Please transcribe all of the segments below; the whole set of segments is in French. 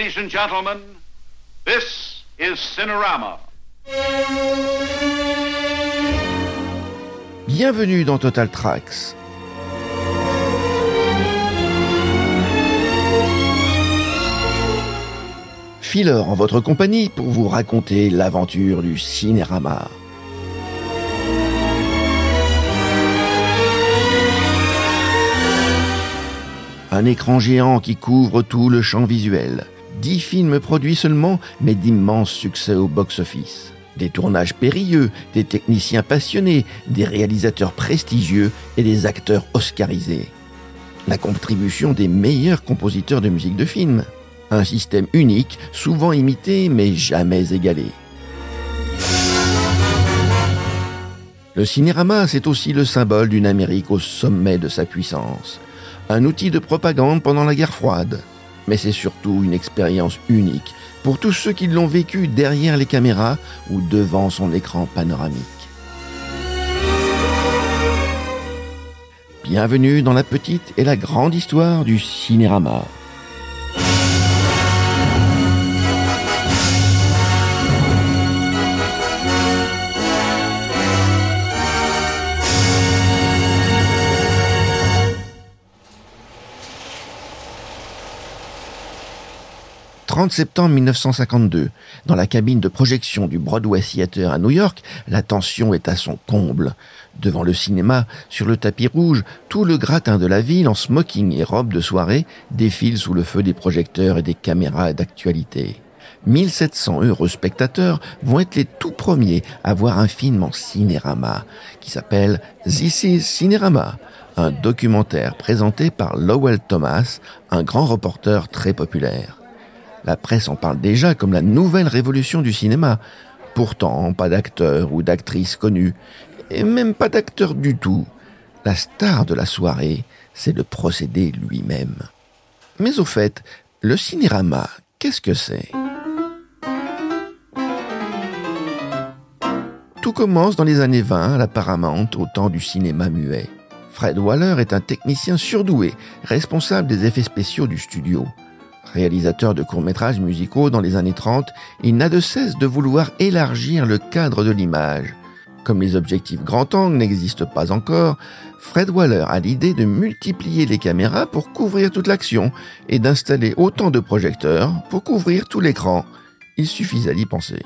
Ladies and gentlemen, this is Cinerama. Bienvenue dans Total Tracks. Filler en votre compagnie pour vous raconter l'aventure du cinérama. Un écran géant qui couvre tout le champ visuel. Dix films produits seulement, mais d'immenses succès au box-office. Des tournages périlleux, des techniciens passionnés, des réalisateurs prestigieux et des acteurs oscarisés. La contribution des meilleurs compositeurs de musique de film. Un système unique, souvent imité mais jamais égalé. Le cinérama, c'est aussi le symbole d'une Amérique au sommet de sa puissance. Un outil de propagande pendant la guerre froide. Mais c'est surtout une expérience unique pour tous ceux qui l'ont vécu derrière les caméras ou devant son écran panoramique. Bienvenue dans la petite et la grande histoire du cinérama. 30 septembre 1952, dans la cabine de projection du Broadway Theater à New York, la tension est à son comble. Devant le cinéma, sur le tapis rouge, tout le gratin de la ville en smoking et robe de soirée défile sous le feu des projecteurs et des caméras d'actualité. 1700 heureux spectateurs vont être les tout premiers à voir un film en cinérama qui s'appelle This is Cinérama, un documentaire présenté par Lowell Thomas, un grand reporter très populaire. La presse en parle déjà comme la nouvelle révolution du cinéma. Pourtant, pas d'acteur ou d'actrice connus, et même pas d'acteur du tout. La star de la soirée, c'est le procédé lui-même. Mais au fait, le cinérama, qu'est-ce que c'est? Tout commence dans les années 20 à au temps du cinéma muet. Fred Waller est un technicien surdoué, responsable des effets spéciaux du studio. Réalisateur de courts-métrages musicaux dans les années 30, il n'a de cesse de vouloir élargir le cadre de l'image. Comme les objectifs grand angle n'existent pas encore, Fred Waller a l'idée de multiplier les caméras pour couvrir toute l'action et d'installer autant de projecteurs pour couvrir tout l'écran. Il suffisait d'y penser.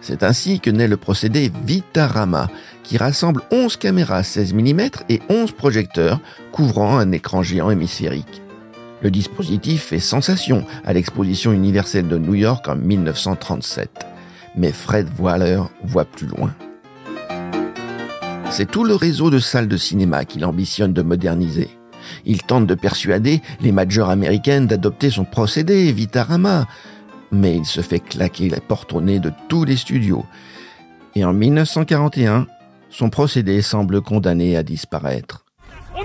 C'est ainsi que naît le procédé Vitarama, qui rassemble 11 caméras 16 mm et 11 projecteurs couvrant un écran géant hémisphérique. Le dispositif fait sensation à l'exposition universelle de New York en 1937. Mais Fred Waller voit plus loin. C'est tout le réseau de salles de cinéma qu'il ambitionne de moderniser. Il tente de persuader les majors américaines d'adopter son procédé Vitarama, mais il se fait claquer la porte au nez de tous les studios. Et en 1941, son procédé semble condamné à disparaître. On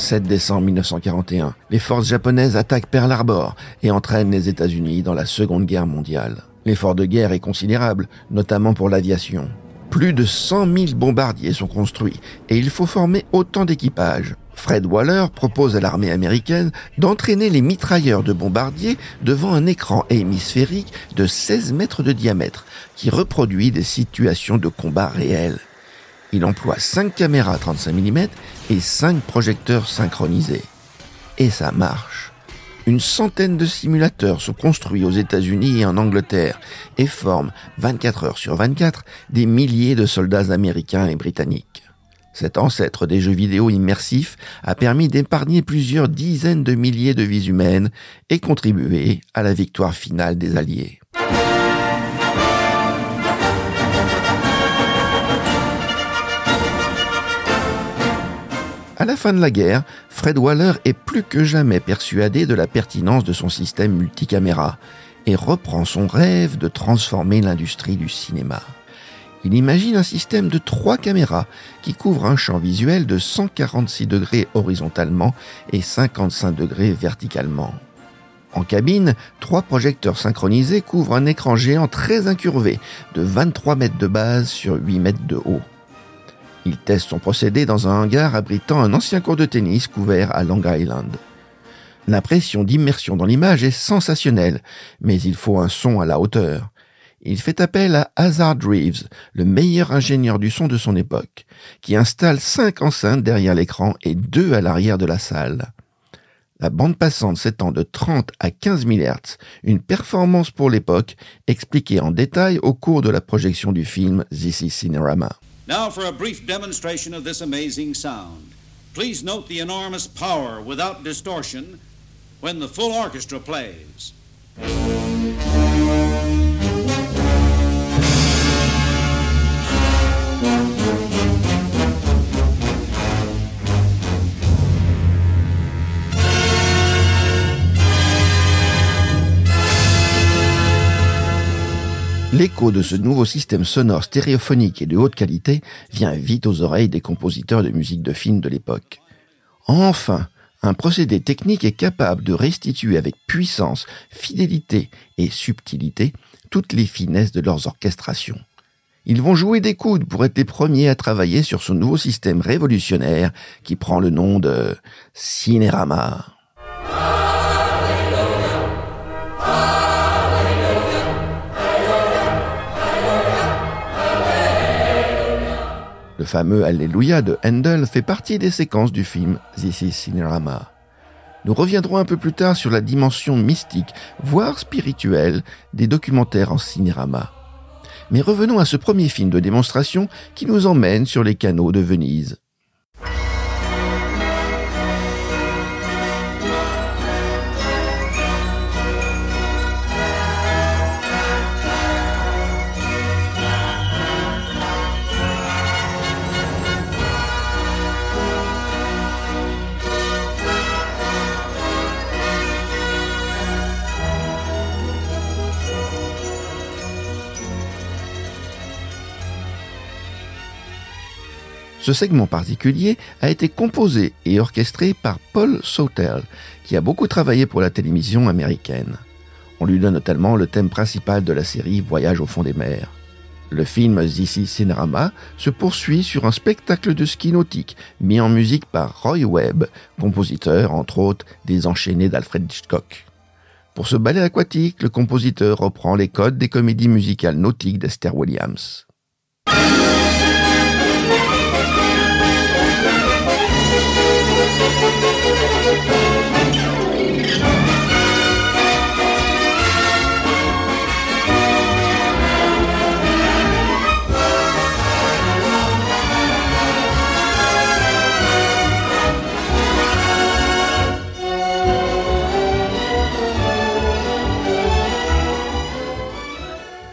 7 décembre 1941, les forces japonaises attaquent Pearl Harbor et entraînent les États-Unis dans la Seconde Guerre mondiale. L'effort de guerre est considérable, notamment pour l'aviation. Plus de 100 000 bombardiers sont construits et il faut former autant d'équipages. Fred Waller propose à l'armée américaine d'entraîner les mitrailleurs de bombardiers devant un écran hémisphérique de 16 mètres de diamètre qui reproduit des situations de combat réelles. Il emploie 5 caméras 35 mm et 5 projecteurs synchronisés. Et ça marche. Une centaine de simulateurs sont construits aux États-Unis et en Angleterre et forment 24 heures sur 24 des milliers de soldats américains et britanniques. Cet ancêtre des jeux vidéo immersifs a permis d'épargner plusieurs dizaines de milliers de vies humaines et contribué à la victoire finale des Alliés. À la fin de la guerre, Fred Waller est plus que jamais persuadé de la pertinence de son système multicaméra et reprend son rêve de transformer l'industrie du cinéma. Il imagine un système de trois caméras qui couvre un champ visuel de 146 degrés horizontalement et 55 degrés verticalement. En cabine, trois projecteurs synchronisés couvrent un écran géant très incurvé de 23 mètres de base sur 8 mètres de haut. Il teste son procédé dans un hangar abritant un ancien cours de tennis couvert à Long Island. L'impression d'immersion dans l'image est sensationnelle, mais il faut un son à la hauteur. Il fait appel à Hazard Reeves, le meilleur ingénieur du son de son époque, qui installe cinq enceintes derrière l'écran et deux à l'arrière de la salle. La bande passante s'étend de 30 à 15 000 Hz, une performance pour l'époque expliquée en détail au cours de la projection du film This is Cinerama. Now for a brief demonstration of this amazing sound. Please note the enormous power without distortion when the full orchestra plays. L'écho de ce nouveau système sonore stéréophonique et de haute qualité vient vite aux oreilles des compositeurs de musique de film de l'époque. Enfin, un procédé technique est capable de restituer avec puissance, fidélité et subtilité toutes les finesses de leurs orchestrations. Ils vont jouer des coudes pour être les premiers à travailler sur ce nouveau système révolutionnaire qui prend le nom de Cinérama. Le fameux Alléluia de Handel fait partie des séquences du film This is Cinerama. Nous reviendrons un peu plus tard sur la dimension mystique, voire spirituelle, des documentaires en cinérama. Mais revenons à ce premier film de démonstration qui nous emmène sur les canaux de Venise. Ce segment particulier a été composé et orchestré par Paul Sautel, qui a beaucoup travaillé pour la télévision américaine. On lui donne notamment le thème principal de la série Voyage au fond des mers. Le film This Cinerama se poursuit sur un spectacle de ski nautique mis en musique par Roy Webb, compositeur entre autres des Enchaînés d'Alfred Hitchcock. Pour ce ballet aquatique, le compositeur reprend les codes des comédies musicales nautiques d'Esther Williams.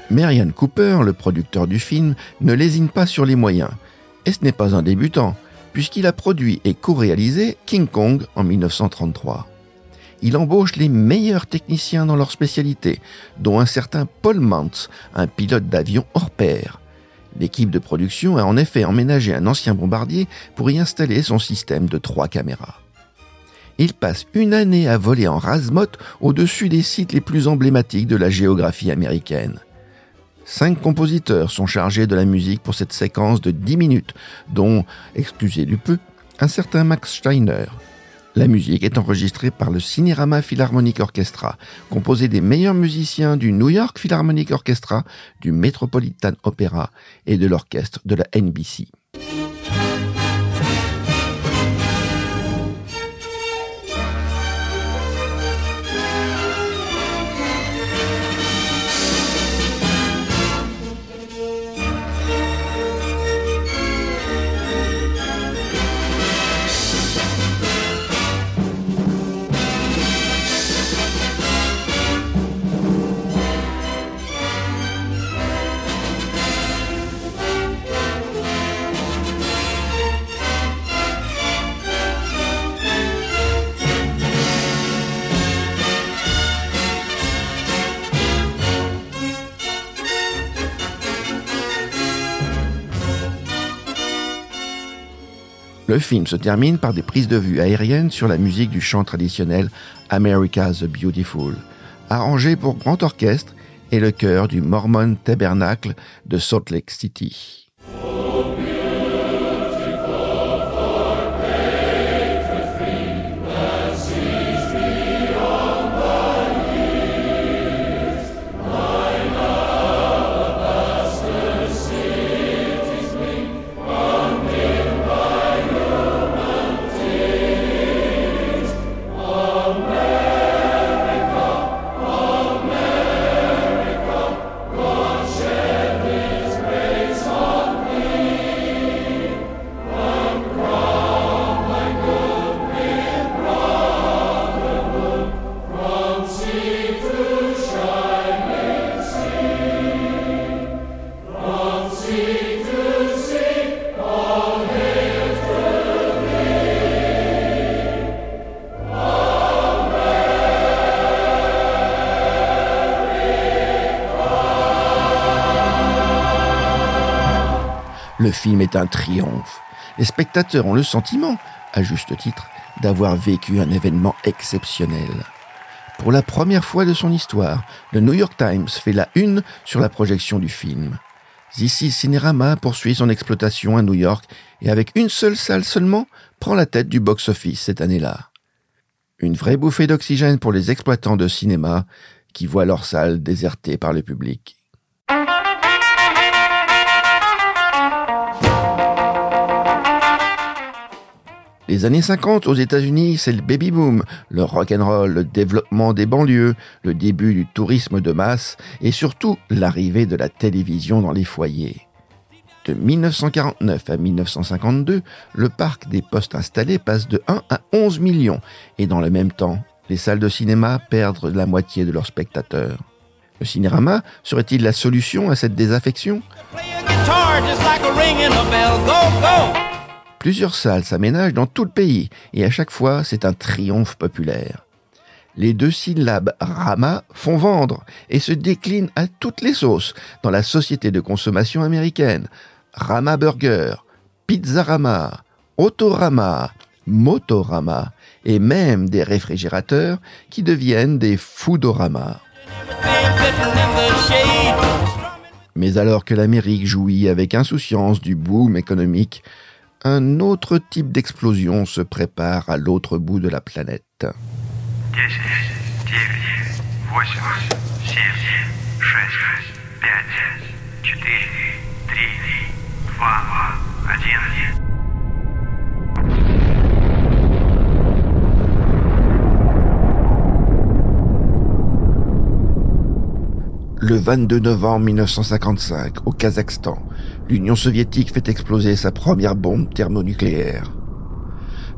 Marianne Cooper, le producteur du film, ne lésine pas sur les moyens. Et ce n'est pas un débutant, puisqu'il a produit et co-réalisé King Kong en 1933. Il embauche les meilleurs techniciens dans leur spécialité, dont un certain Paul Mantz, un pilote d'avion hors pair. L'équipe de production a en effet emménagé un ancien bombardier pour y installer son système de trois caméras. Il passe une année à voler en rasmote au-dessus des sites les plus emblématiques de la géographie américaine. Cinq compositeurs sont chargés de la musique pour cette séquence de 10 minutes, dont, excusez du peu, un certain Max Steiner. La musique est enregistrée par le Cinérama Philharmonic Orchestra, composé des meilleurs musiciens du New York Philharmonic Orchestra, du Metropolitan Opera et de l'orchestre de la NBC. Le film se termine par des prises de vue aériennes sur la musique du chant traditionnel America the Beautiful, arrangé pour grand orchestre et le chœur du Mormon Tabernacle de Salt Lake City. Le film est un triomphe. Les spectateurs ont le sentiment, à juste titre, d'avoir vécu un événement exceptionnel. Pour la première fois de son histoire, le New York Times fait la une sur la projection du film. Zizi Cinerama poursuit son exploitation à New York et avec une seule salle seulement, prend la tête du box-office cette année-là. Une vraie bouffée d'oxygène pour les exploitants de cinéma qui voient leur salle désertée par le public. Les années 50 aux États-Unis, c'est le baby boom, le rock and roll, le développement des banlieues, le début du tourisme de masse et surtout l'arrivée de la télévision dans les foyers. De 1949 à 1952, le parc des postes installés passe de 1 à 11 millions et dans le même temps, les salles de cinéma perdent la moitié de leurs spectateurs. Le cinérama serait-il la solution à cette désaffection? Plusieurs salles s'aménagent dans tout le pays et à chaque fois c'est un triomphe populaire. Les deux syllabes Rama font vendre et se déclinent à toutes les sauces dans la société de consommation américaine. Rama Burger, Pizzarama, Autorama, Motorama et même des réfrigérateurs qui deviennent des Foodorama. Mais alors que l'Amérique jouit avec insouciance du boom économique, un autre type d'explosion se prépare à l'autre bout de la planète. Le 22 novembre 1955, au Kazakhstan, l'Union soviétique fait exploser sa première bombe thermonucléaire.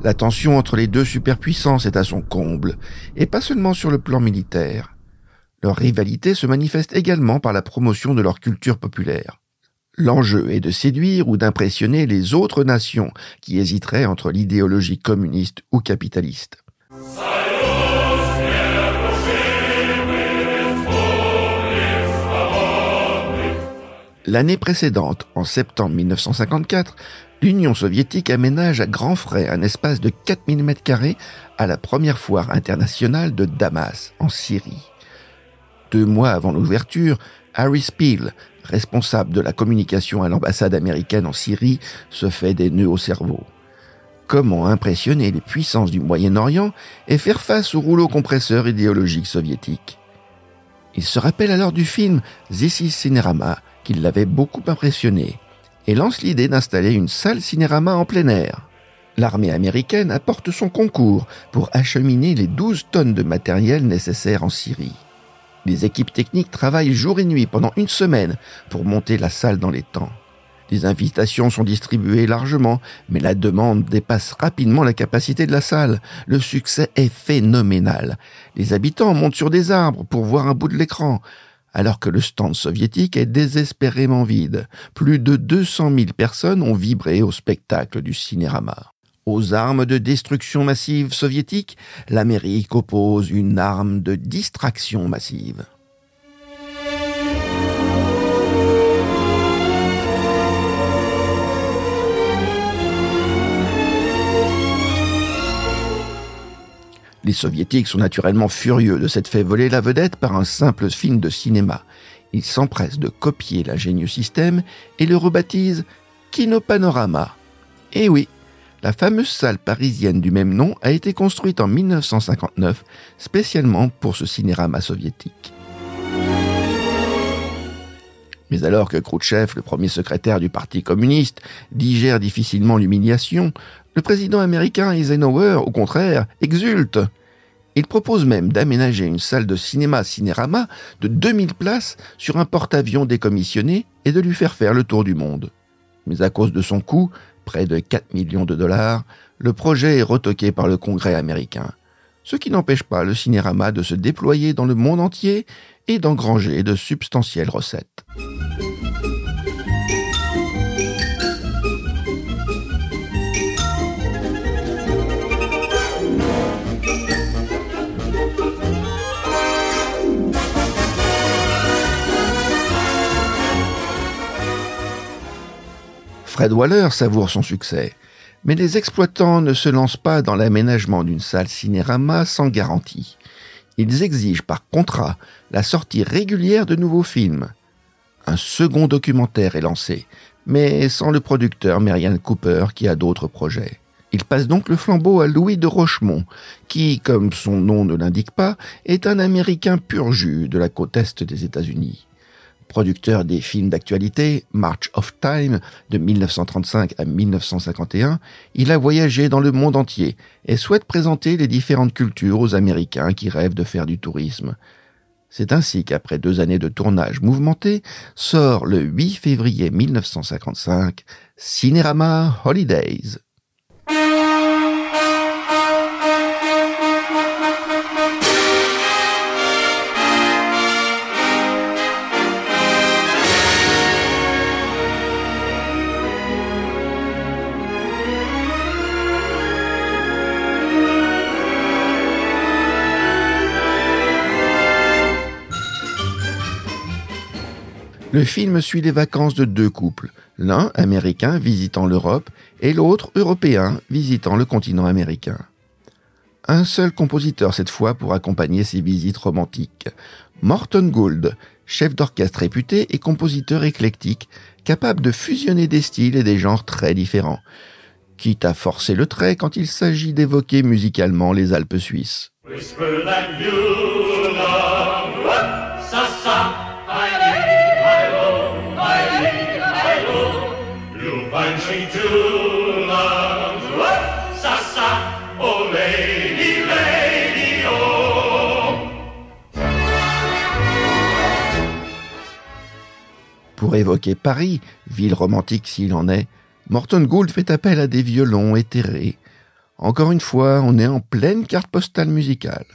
La tension entre les deux superpuissances est à son comble, et pas seulement sur le plan militaire. Leur rivalité se manifeste également par la promotion de leur culture populaire. L'enjeu est de séduire ou d'impressionner les autres nations qui hésiteraient entre l'idéologie communiste ou capitaliste. L'année précédente, en septembre 1954, l'Union soviétique aménage à grands frais un espace de 4000 m2 à la première foire internationale de Damas, en Syrie. Deux mois avant l'ouverture, Harry Peel, responsable de la communication à l'ambassade américaine en Syrie, se fait des nœuds au cerveau. Comment impressionner les puissances du Moyen-Orient et faire face au rouleau compresseur idéologique soviétique Il se rappelle alors du film This is Cinerama, l'avait beaucoup impressionné, et lance l'idée d'installer une salle cinérama en plein air. L'armée américaine apporte son concours pour acheminer les 12 tonnes de matériel nécessaires en Syrie. Les équipes techniques travaillent jour et nuit pendant une semaine pour monter la salle dans les temps. Des invitations sont distribuées largement, mais la demande dépasse rapidement la capacité de la salle. Le succès est phénoménal. Les habitants montent sur des arbres pour voir un bout de l'écran alors que le stand soviétique est désespérément vide. Plus de 200 000 personnes ont vibré au spectacle du cinérama. Aux armes de destruction massive soviétiques, l'Amérique oppose une arme de distraction massive. Les soviétiques sont naturellement furieux de s'être fait voler la vedette par un simple film de cinéma. Ils s'empressent de copier l'ingénieux système et le rebaptisent Kinopanorama. Eh oui, la fameuse salle parisienne du même nom a été construite en 1959 spécialement pour ce cinérama soviétique. Mais alors que Khrouchtchev, le premier secrétaire du Parti communiste, digère difficilement l'humiliation, le président américain Eisenhower, au contraire, exulte. Il propose même d'aménager une salle de cinéma cinérama de 2000 places sur un porte-avions décommissionné et de lui faire faire le tour du monde. Mais à cause de son coût, près de 4 millions de dollars, le projet est retoqué par le Congrès américain. Ce qui n'empêche pas le cinérama de se déployer dans le monde entier et d'engranger de substantielles recettes. Fred Waller savoure son succès, mais les exploitants ne se lancent pas dans l'aménagement d'une salle cinérama sans garantie. Ils exigent par contrat la sortie régulière de nouveaux films. Un second documentaire est lancé, mais sans le producteur Marianne Cooper qui a d'autres projets. Il passe donc le flambeau à Louis de Rochemont, qui, comme son nom ne l'indique pas, est un Américain pur jus de la côte est des États-Unis. Producteur des films d'actualité March of Time de 1935 à 1951, il a voyagé dans le monde entier et souhaite présenter les différentes cultures aux Américains qui rêvent de faire du tourisme. C'est ainsi qu'après deux années de tournage mouvementé, sort le 8 février 1955 Cinérama Holidays. Le film suit les vacances de deux couples, l'un américain visitant l'Europe et l'autre européen visitant le continent américain. Un seul compositeur cette fois pour accompagner ces visites romantiques, Morton Gould, chef d'orchestre réputé et compositeur éclectique, capable de fusionner des styles et des genres très différents, quitte à forcer le trait quand il s'agit d'évoquer musicalement les Alpes suisses. Pour évoquer Paris, ville romantique s'il en est, Morton Gould fait appel à des violons éthérés. Encore une fois, on est en pleine carte postale musicale.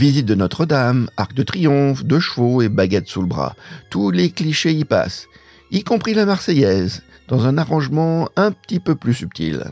Visite de Notre-Dame, arc de triomphe, deux chevaux et baguette sous le bras. Tous les clichés y passent, y compris la Marseillaise, dans un arrangement un petit peu plus subtil.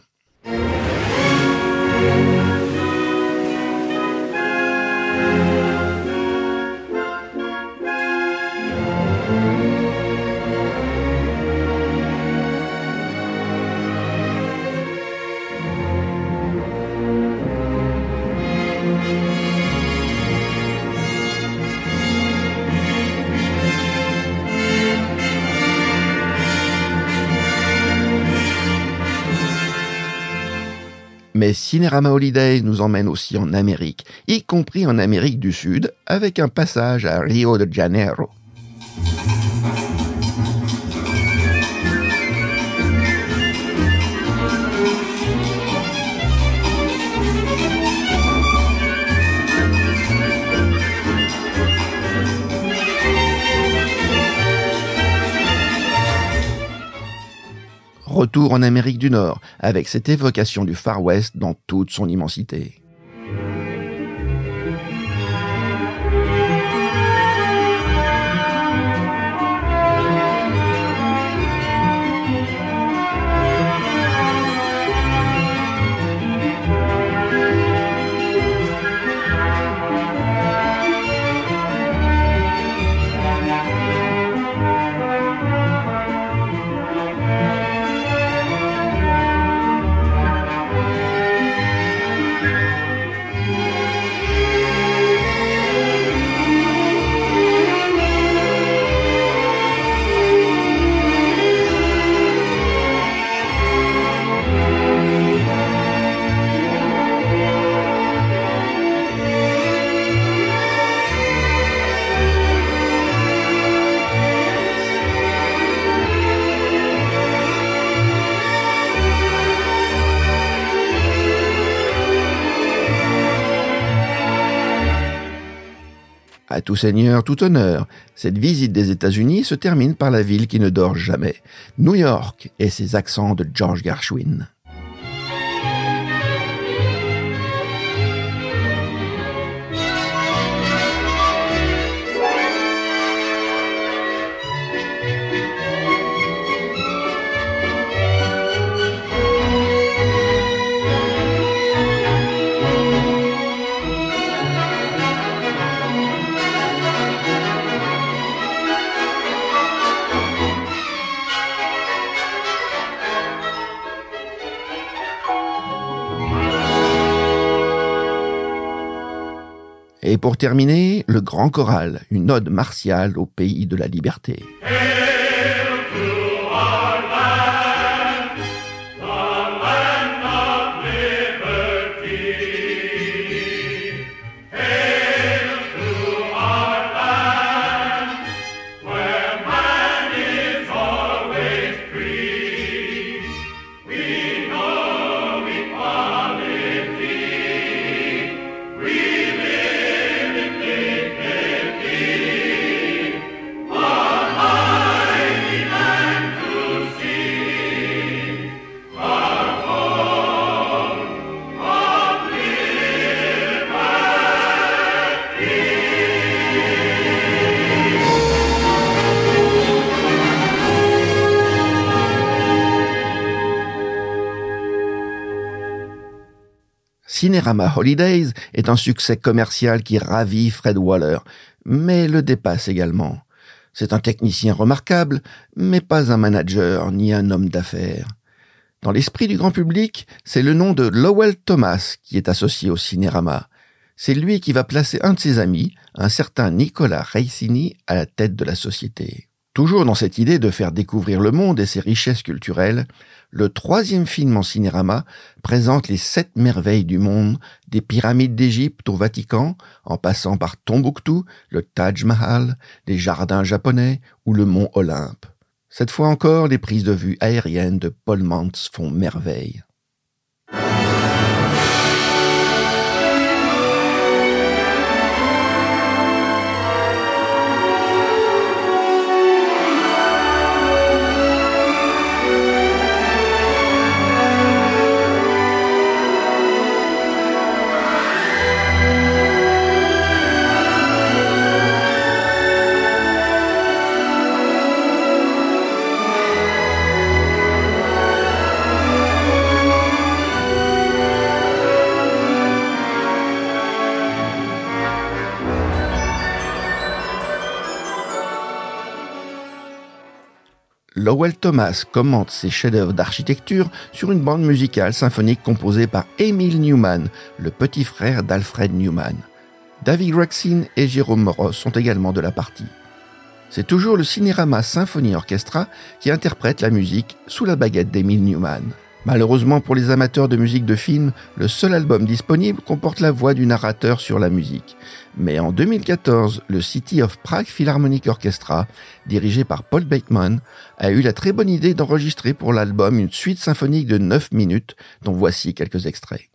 Mais Cinérama Holiday nous emmène aussi en Amérique, y compris en Amérique du Sud, avec un passage à Rio de Janeiro. Retour en Amérique du Nord, avec cette évocation du Far West dans toute son immensité. Tout seigneur, tout honneur, cette visite des États-Unis se termine par la ville qui ne dort jamais, New York et ses accents de George Gershwin. Et pour terminer, le grand choral, une ode martiale au pays de la liberté. Cinérama Holidays est un succès commercial qui ravit Fred Waller, mais le dépasse également. C'est un technicien remarquable, mais pas un manager ni un homme d'affaires. Dans l'esprit du grand public, c'est le nom de Lowell Thomas qui est associé au Cinérama. C'est lui qui va placer un de ses amis, un certain Nicolas Reicini, à la tête de la société. Toujours dans cette idée de faire découvrir le monde et ses richesses culturelles, le troisième film en cinérama présente les sept merveilles du monde, des pyramides d'Égypte au Vatican, en passant par Tombouctou, le Taj Mahal, les jardins japonais ou le mont Olympe. Cette fois encore, les prises de vue aériennes de Paul Mantz font merveille. Lowell Thomas commente ses chefs-d'œuvre d'architecture sur une bande musicale symphonique composée par Emil Newman, le petit frère d'Alfred Newman. David Rexin et Jérôme Moros sont également de la partie. C'est toujours le Cinérama Symphony Orchestra qui interprète la musique sous la baguette d'Emil Newman. Malheureusement pour les amateurs de musique de film, le seul album disponible comporte la voix du narrateur sur la musique. Mais en 2014, le City of Prague Philharmonic Orchestra, dirigé par Paul Bateman, a eu la très bonne idée d'enregistrer pour l'album une suite symphonique de 9 minutes, dont voici quelques extraits.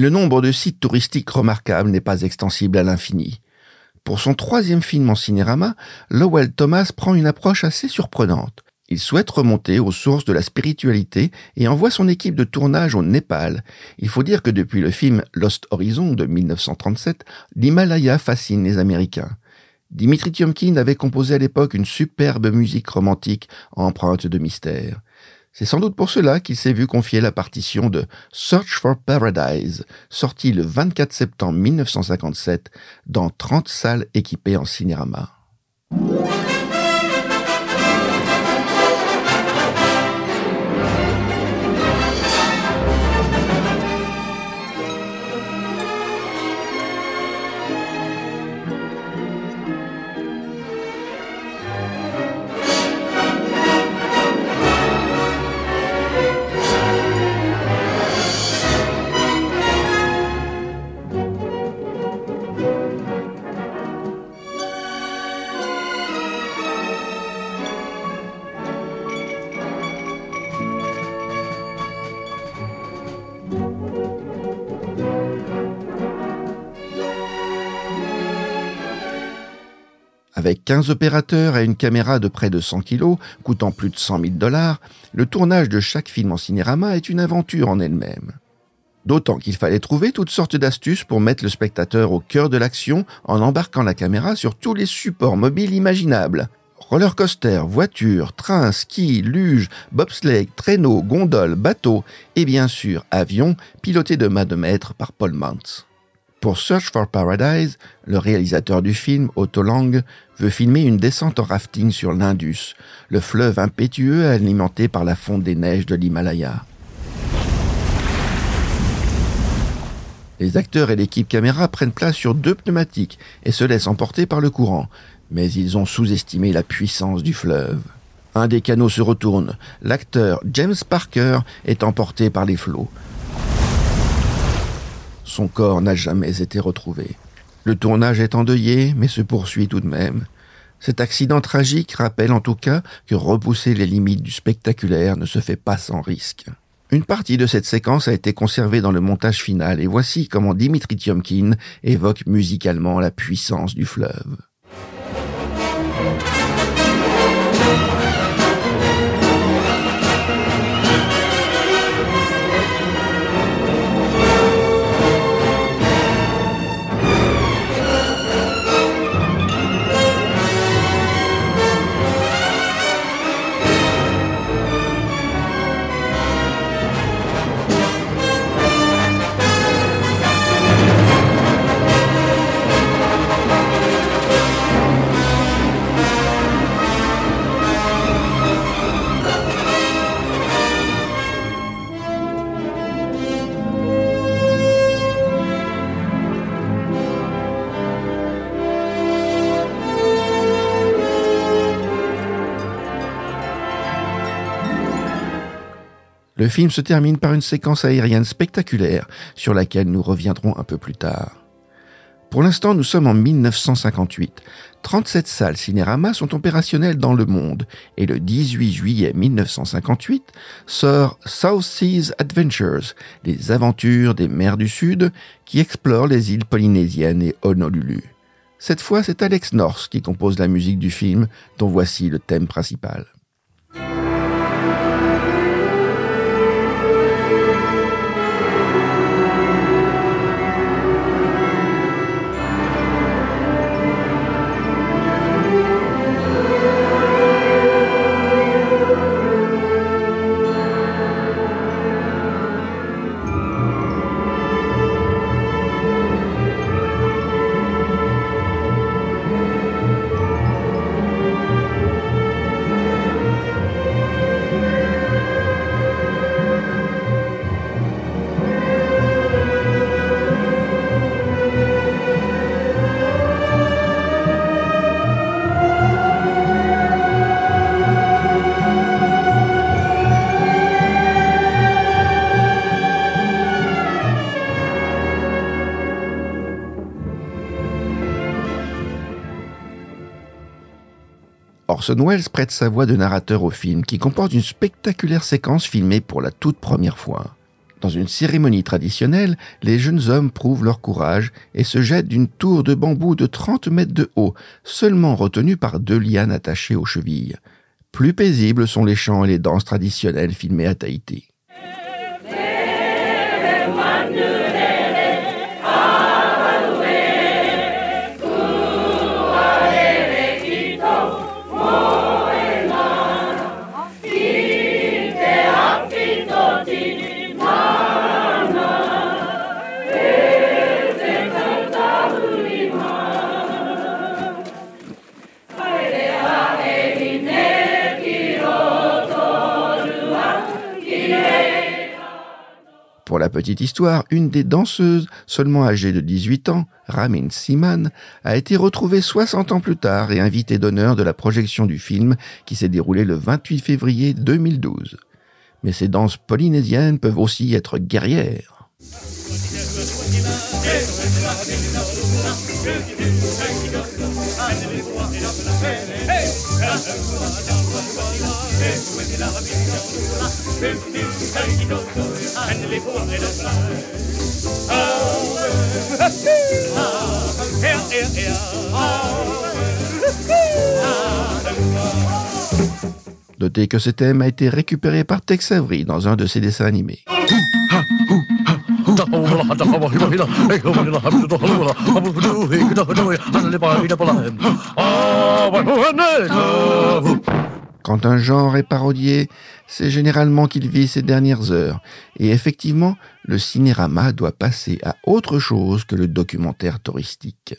Le nombre de sites touristiques remarquables n'est pas extensible à l'infini. Pour son troisième film en cinérama, Lowell Thomas prend une approche assez surprenante. Il souhaite remonter aux sources de la spiritualité et envoie son équipe de tournage au Népal. Il faut dire que depuis le film Lost Horizon de 1937, l'Himalaya fascine les Américains. Dimitri Tiomkin avait composé à l'époque une superbe musique romantique empreinte de mystère. C'est sans doute pour cela qu'il s'est vu confier la partition de Search for Paradise, sortie le 24 septembre 1957 dans 30 salles équipées en cinérama. Avec 15 opérateurs et une caméra de près de 100 kilos, coûtant plus de 100 000 dollars, le tournage de chaque film en cinérama est une aventure en elle-même. D'autant qu'il fallait trouver toutes sortes d'astuces pour mettre le spectateur au cœur de l'action en embarquant la caméra sur tous les supports mobiles imaginables. Roller coaster, voiture, train, ski, luge, bobsleigh, traîneau, gondole, bateau et bien sûr avion piloté de main de maître par Paul Mantz. Pour Search for Paradise, le réalisateur du film, Otto Lang, veut filmer une descente en rafting sur l'Indus, le fleuve impétueux alimenté par la fonte des neiges de l'Himalaya. Les acteurs et l'équipe caméra prennent place sur deux pneumatiques et se laissent emporter par le courant, mais ils ont sous-estimé la puissance du fleuve. Un des canaux se retourne. L'acteur James Parker est emporté par les flots. Son corps n'a jamais été retrouvé. Le tournage est endeuillé, mais se poursuit tout de même. Cet accident tragique rappelle en tout cas que repousser les limites du spectaculaire ne se fait pas sans risque. Une partie de cette séquence a été conservée dans le montage final et voici comment Dimitri Tiomkin évoque musicalement la puissance du fleuve. Le film se termine par une séquence aérienne spectaculaire sur laquelle nous reviendrons un peu plus tard. Pour l'instant, nous sommes en 1958. 37 salles cinérama sont opérationnelles dans le monde et le 18 juillet 1958 sort South Seas Adventures, les aventures des mers du Sud qui explorent les îles polynésiennes et Honolulu. Cette fois, c'est Alex North qui compose la musique du film dont voici le thème principal. Orson Welles prête sa voix de narrateur au film qui comporte une spectaculaire séquence filmée pour la toute première fois. Dans une cérémonie traditionnelle, les jeunes hommes prouvent leur courage et se jettent d'une tour de bambou de 30 mètres de haut, seulement retenue par deux lianes attachées aux chevilles. Plus paisibles sont les chants et les danses traditionnelles filmées à Tahiti. La petite histoire, une des danseuses, seulement âgée de 18 ans, Ramin Siman, a été retrouvée 60 ans plus tard et invitée d'honneur de la projection du film qui s'est déroulé le 28 février 2012. Mais ces danses polynésiennes peuvent aussi être guerrières. Notez que ce thème a été récupéré par Tex Avery dans un de ses dessins animés. Quand un genre est parodié, c'est généralement qu'il vit ses dernières heures. Et effectivement, le cinérama doit passer à autre chose que le documentaire touristique.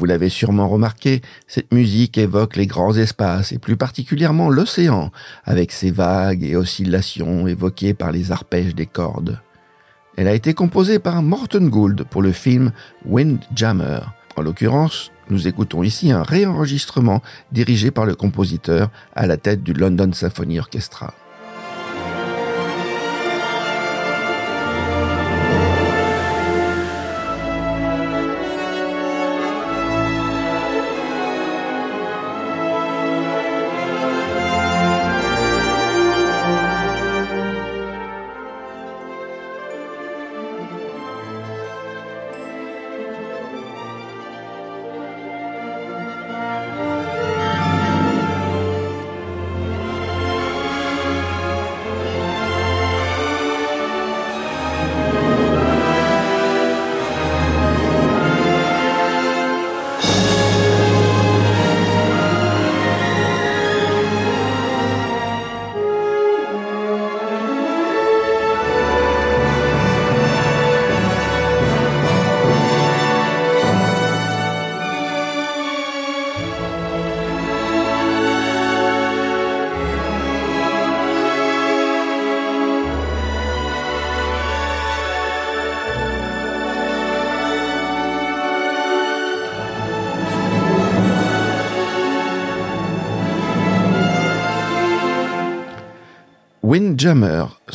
Vous l'avez sûrement remarqué, cette musique évoque les grands espaces et plus particulièrement l'océan, avec ses vagues et oscillations évoquées par les arpèges des cordes. Elle a été composée par Morton Gould pour le film Windjammer. En l'occurrence, nous écoutons ici un réenregistrement dirigé par le compositeur à la tête du London Symphony Orchestra.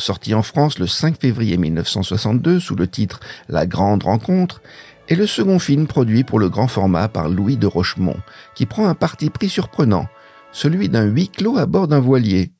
Sorti en France le 5 février 1962 sous le titre La Grande Rencontre, est le second film produit pour le grand format par Louis de Rochemont, qui prend un parti pris surprenant, celui d'un huis clos à bord d'un voilier.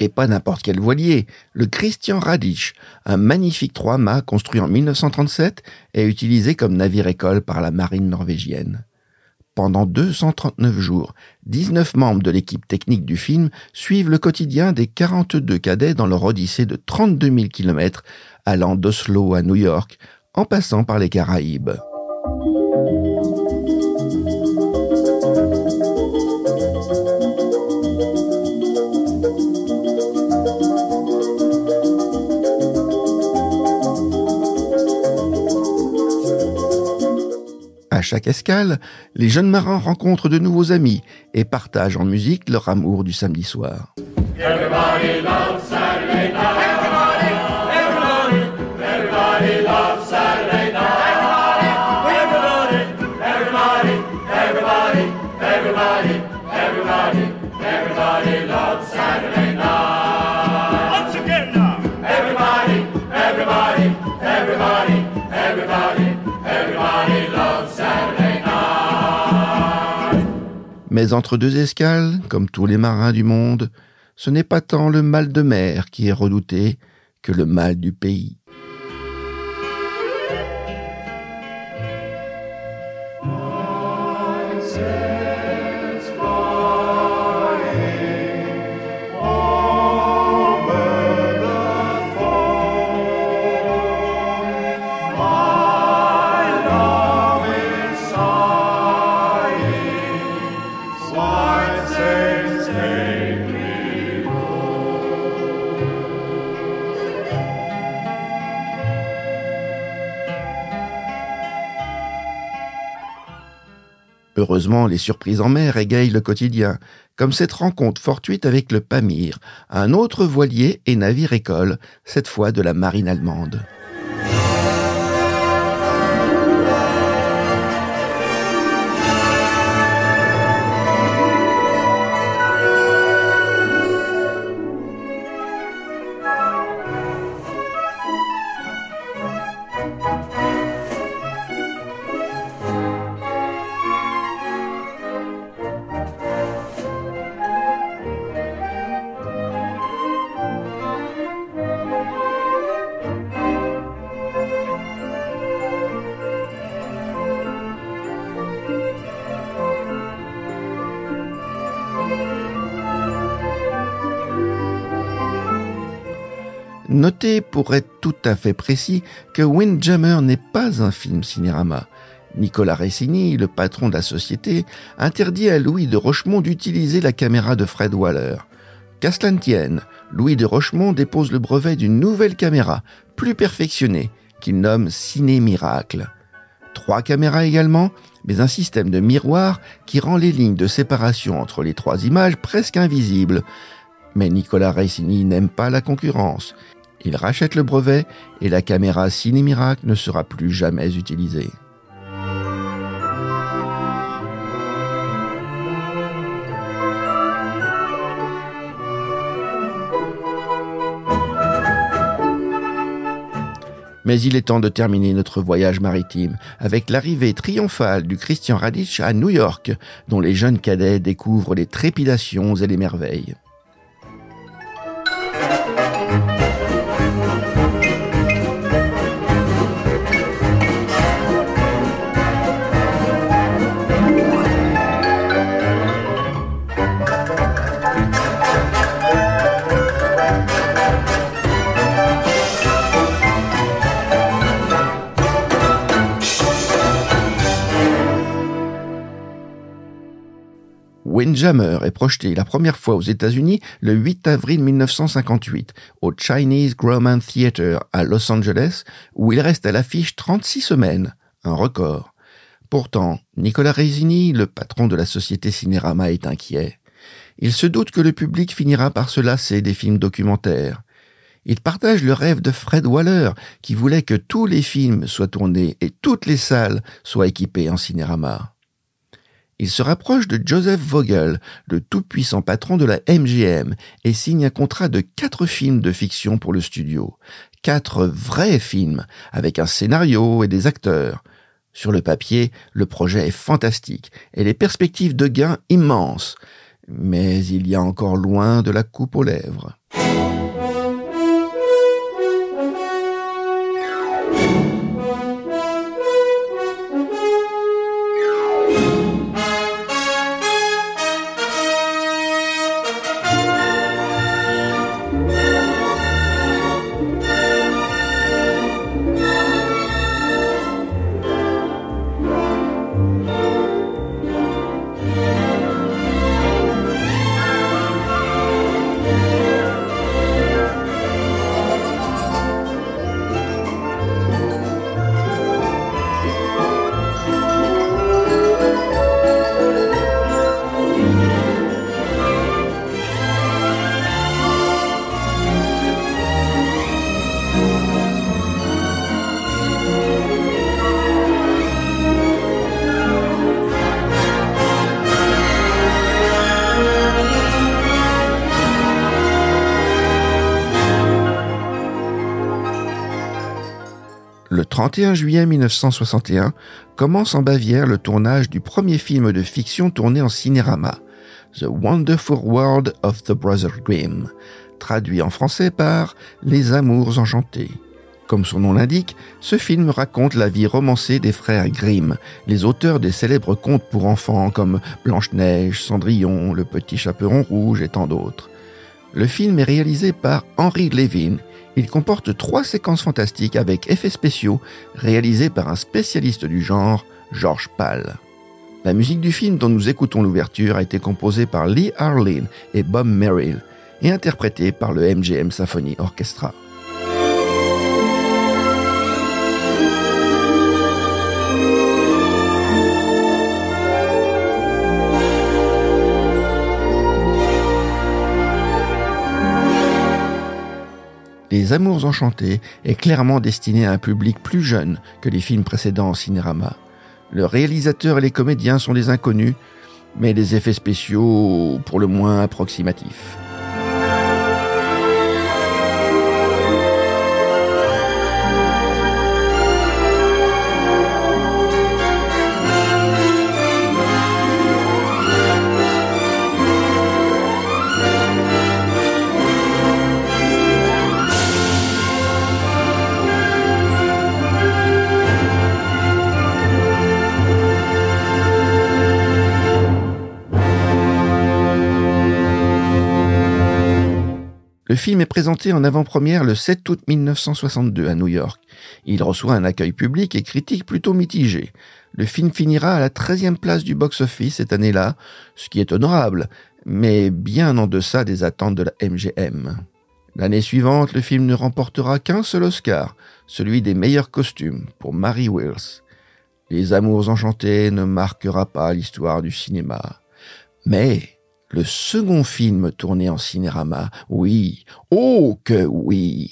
Et pas n'importe quel voilier, le Christian Radic, un magnifique trois-mâts construit en 1937 et utilisé comme navire-école par la marine norvégienne. Pendant 239 jours, 19 membres de l'équipe technique du film suivent le quotidien des 42 cadets dans leur odyssée de 32 000 km allant d'Oslo à New York en passant par les Caraïbes. À chaque escale, les jeunes marins rencontrent de nouveaux amis et partagent en musique leur amour du samedi soir. Mais entre deux escales, comme tous les marins du monde, ce n'est pas tant le mal de mer qui est redouté que le mal du pays. Heureusement, les surprises en mer égayent le quotidien, comme cette rencontre fortuite avec le Pamir, un autre voilier et navire-école, cette fois de la marine allemande. Notez, pour être tout à fait précis, que Windjammer n'est pas un film cinérama. Nicolas Ressini, le patron de la société, interdit à Louis de Rochemont d'utiliser la caméra de Fred Waller. Qu'à cela ne tienne, Louis de Rochemont dépose le brevet d'une nouvelle caméra, plus perfectionnée, qu'il nomme Ciné Miracle. Trois caméras également, mais un système de miroir qui rend les lignes de séparation entre les trois images presque invisibles. Mais Nicolas Ressini n'aime pas la concurrence. Il rachète le brevet et la caméra Ciné Miracle ne sera plus jamais utilisée. Mais il est temps de terminer notre voyage maritime avec l'arrivée triomphale du Christian Radic à New York, dont les jeunes cadets découvrent les trépidations et les merveilles. Windjammer est projeté la première fois aux États-Unis le 8 avril 1958 au Chinese Grauman Theatre à Los Angeles, où il reste à l'affiche 36 semaines, un record. Pourtant, Nicolas Resini, le patron de la société Cinérama, est inquiet. Il se doute que le public finira par se lasser des films documentaires. Il partage le rêve de Fred Waller, qui voulait que tous les films soient tournés et toutes les salles soient équipées en cinérama. Il se rapproche de Joseph Vogel, le tout-puissant patron de la MGM, et signe un contrat de quatre films de fiction pour le studio. Quatre vrais films, avec un scénario et des acteurs. Sur le papier, le projet est fantastique, et les perspectives de gains immenses. Mais il y a encore loin de la coupe aux lèvres. 31 juillet 1961 commence en Bavière le tournage du premier film de fiction tourné en cinérama, The Wonderful World of the Brothers Grimm, traduit en français par Les Amours Enchantés. Comme son nom l'indique, ce film raconte la vie romancée des frères Grimm, les auteurs des célèbres contes pour enfants comme Blanche-Neige, Cendrillon, Le Petit Chaperon Rouge et tant d'autres. Le film est réalisé par Henry Levin il comporte trois séquences fantastiques avec effets spéciaux réalisés par un spécialiste du genre, George Pal. La musique du film dont nous écoutons l'ouverture a été composée par Lee Arlene et Bob Merrill et interprétée par le MGM Symphony Orchestra. Les Amours Enchantés est clairement destiné à un public plus jeune que les films précédents en cinérama. Le réalisateur et les comédiens sont des inconnus, mais les effets spéciaux pour le moins approximatifs. Le film est présenté en avant-première le 7 août 1962 à New York. Il reçoit un accueil public et critique plutôt mitigé. Le film finira à la 13e place du box-office cette année-là, ce qui est honorable, mais bien en deçà des attentes de la MGM. L'année suivante, le film ne remportera qu'un seul Oscar, celui des meilleurs costumes, pour Mary Wills. Les Amours enchantés ne marquera pas l'histoire du cinéma. Mais le second film tourné en cinérama, oui, oh que oui.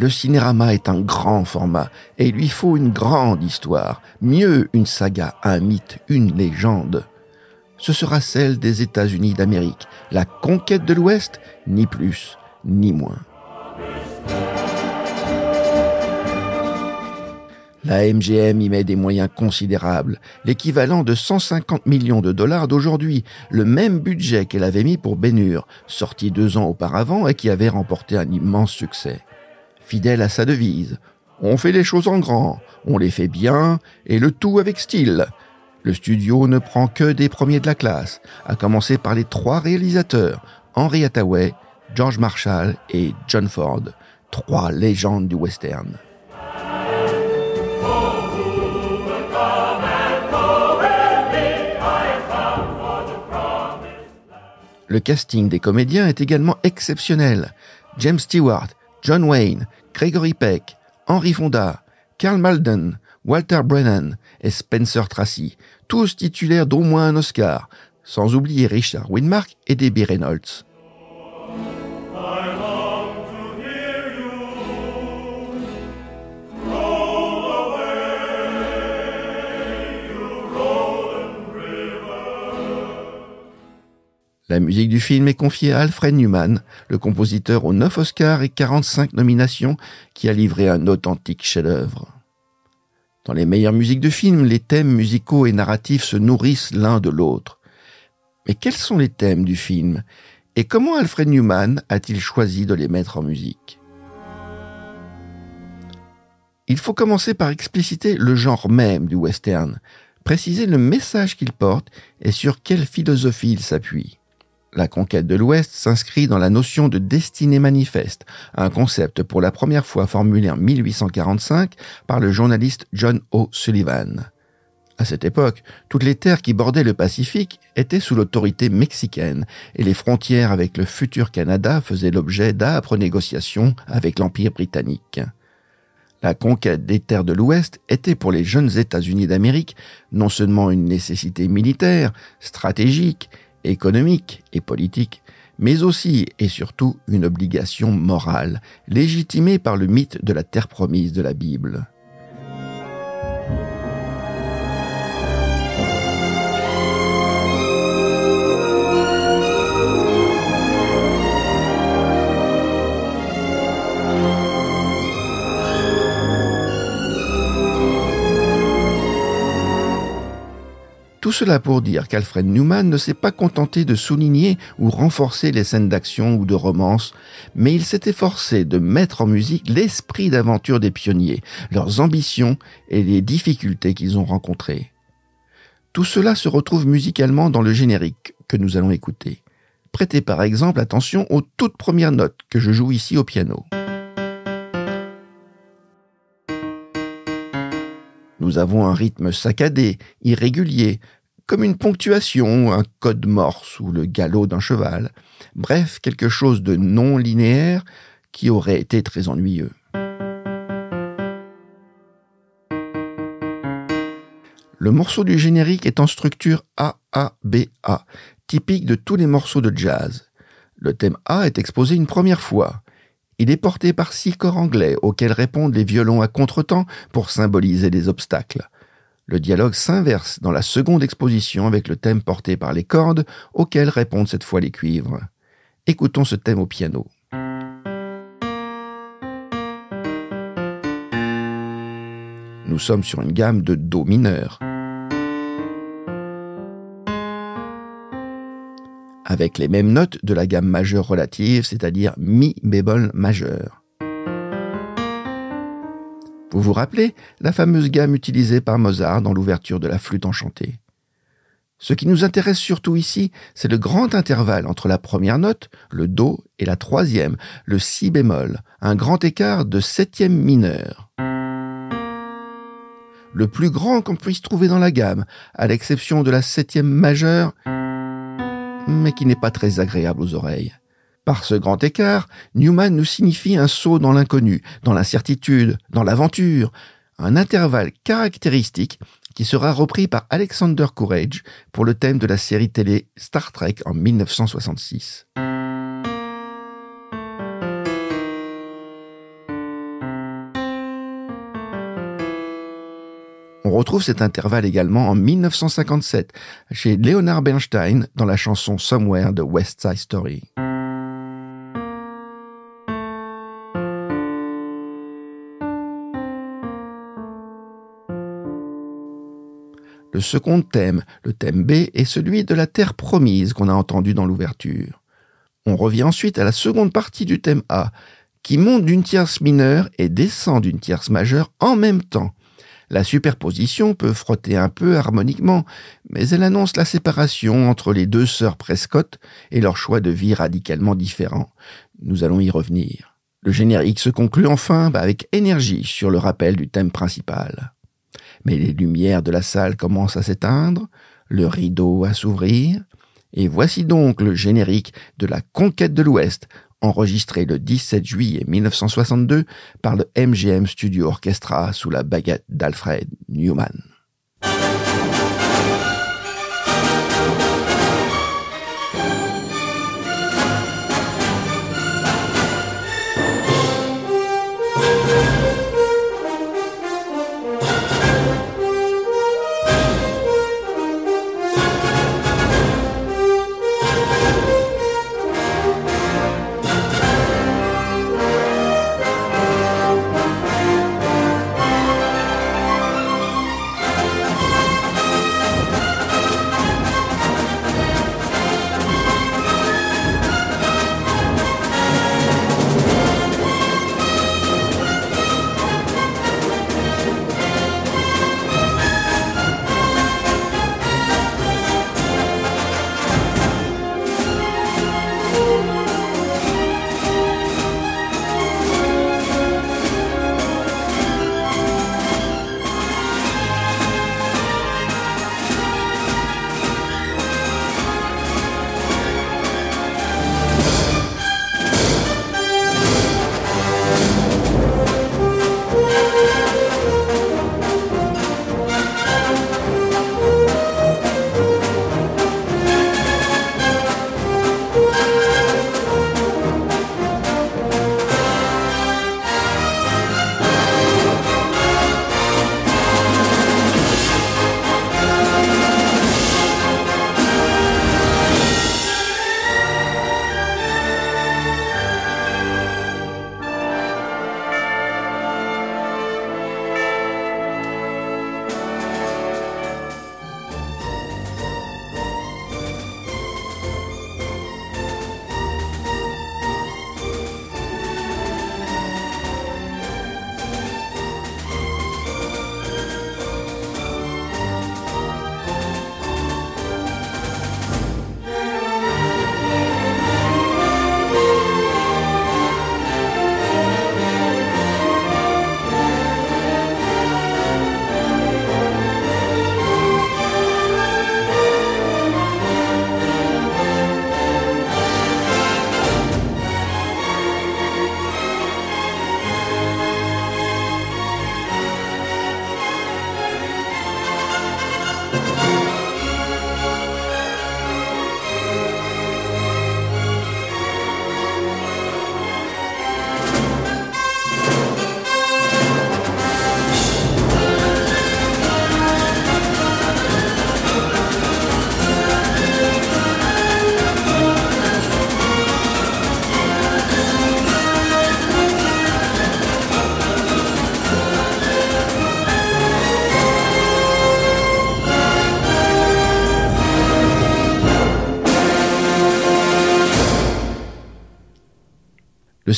Le cinérama est un grand format et il lui faut une grande histoire, mieux une saga, un mythe, une légende. Ce sera celle des États-Unis d'Amérique, la conquête de l'Ouest, ni plus ni moins. La MGM y met des moyens considérables, l'équivalent de 150 millions de dollars d'aujourd'hui, le même budget qu'elle avait mis pour Bénur, sorti deux ans auparavant et qui avait remporté un immense succès fidèle à sa devise. On fait les choses en grand, on les fait bien, et le tout avec style. Le studio ne prend que des premiers de la classe, à commencer par les trois réalisateurs, Henry Hathaway, George Marshall et John Ford, trois légendes du western. Le casting des comédiens est également exceptionnel. James Stewart, John Wayne, Gregory Peck, Henry Fonda, Karl Malden, Walter Brennan et Spencer Tracy, tous titulaires d'au moins un Oscar, sans oublier Richard Widmark et Debbie Reynolds. La musique du film est confiée à Alfred Newman, le compositeur aux 9 Oscars et 45 nominations, qui a livré un authentique chef-d'œuvre. Dans les meilleures musiques de film, les thèmes musicaux et narratifs se nourrissent l'un de l'autre. Mais quels sont les thèmes du film et comment Alfred Newman a-t-il choisi de les mettre en musique? Il faut commencer par expliciter le genre même du western, préciser le message qu'il porte et sur quelle philosophie il s'appuie. La conquête de l'Ouest s'inscrit dans la notion de destinée manifeste, un concept pour la première fois formulé en 1845 par le journaliste John O. Sullivan. À cette époque, toutes les terres qui bordaient le Pacifique étaient sous l'autorité mexicaine et les frontières avec le futur Canada faisaient l'objet d'âpres négociations avec l'Empire britannique. La conquête des terres de l'Ouest était pour les jeunes États-Unis d'Amérique non seulement une nécessité militaire, stratégique, économique et politique, mais aussi et surtout une obligation morale, légitimée par le mythe de la terre promise de la Bible. Tout cela pour dire qu'Alfred Newman ne s'est pas contenté de souligner ou renforcer les scènes d'action ou de romance, mais il s'est efforcé de mettre en musique l'esprit d'aventure des pionniers, leurs ambitions et les difficultés qu'ils ont rencontrées. Tout cela se retrouve musicalement dans le générique que nous allons écouter. Prêtez par exemple attention aux toutes premières notes que je joue ici au piano. Nous avons un rythme saccadé, irrégulier, comme une ponctuation, un code morse ou le galop d'un cheval, bref, quelque chose de non linéaire qui aurait été très ennuyeux. Le morceau du générique est en structure A-A-B-A, typique de tous les morceaux de jazz. Le thème A est exposé une première fois. Il est porté par six corps anglais auxquels répondent les violons à contretemps pour symboliser les obstacles. Le dialogue s'inverse dans la seconde exposition avec le thème porté par les cordes auxquelles répondent cette fois les cuivres. Écoutons ce thème au piano. Nous sommes sur une gamme de Do mineur. avec les mêmes notes de la gamme majeure relative, c'est-à-dire Mi bémol majeur. Vous vous rappelez la fameuse gamme utilisée par Mozart dans l'ouverture de la flûte enchantée? Ce qui nous intéresse surtout ici, c'est le grand intervalle entre la première note, le Do, et la troisième, le Si bémol, un grand écart de septième mineur. Le plus grand qu'on puisse trouver dans la gamme, à l'exception de la septième majeure, mais qui n'est pas très agréable aux oreilles. Par ce grand écart, Newman nous signifie un saut dans l'inconnu, dans l'incertitude, dans l'aventure, un intervalle caractéristique qui sera repris par Alexander Courage pour le thème de la série télé Star Trek en 1966. On retrouve cet intervalle également en 1957 chez Leonard Bernstein dans la chanson Somewhere de West Side Story. Le second thème, le thème B, est celui de la terre promise qu'on a entendu dans l'ouverture. On revient ensuite à la seconde partie du thème A, qui monte d'une tierce mineure et descend d'une tierce majeure en même temps. La superposition peut frotter un peu harmoniquement, mais elle annonce la séparation entre les deux sœurs Prescott et leur choix de vie radicalement différent. Nous allons y revenir. Le générique se conclut enfin bah, avec énergie sur le rappel du thème principal. Mais les lumières de la salle commencent à s'éteindre, le rideau à s'ouvrir, et voici donc le générique de la conquête de l'Ouest enregistré le 17 juillet 1962 par le MGM Studio Orchestra sous la baguette d'Alfred Newman.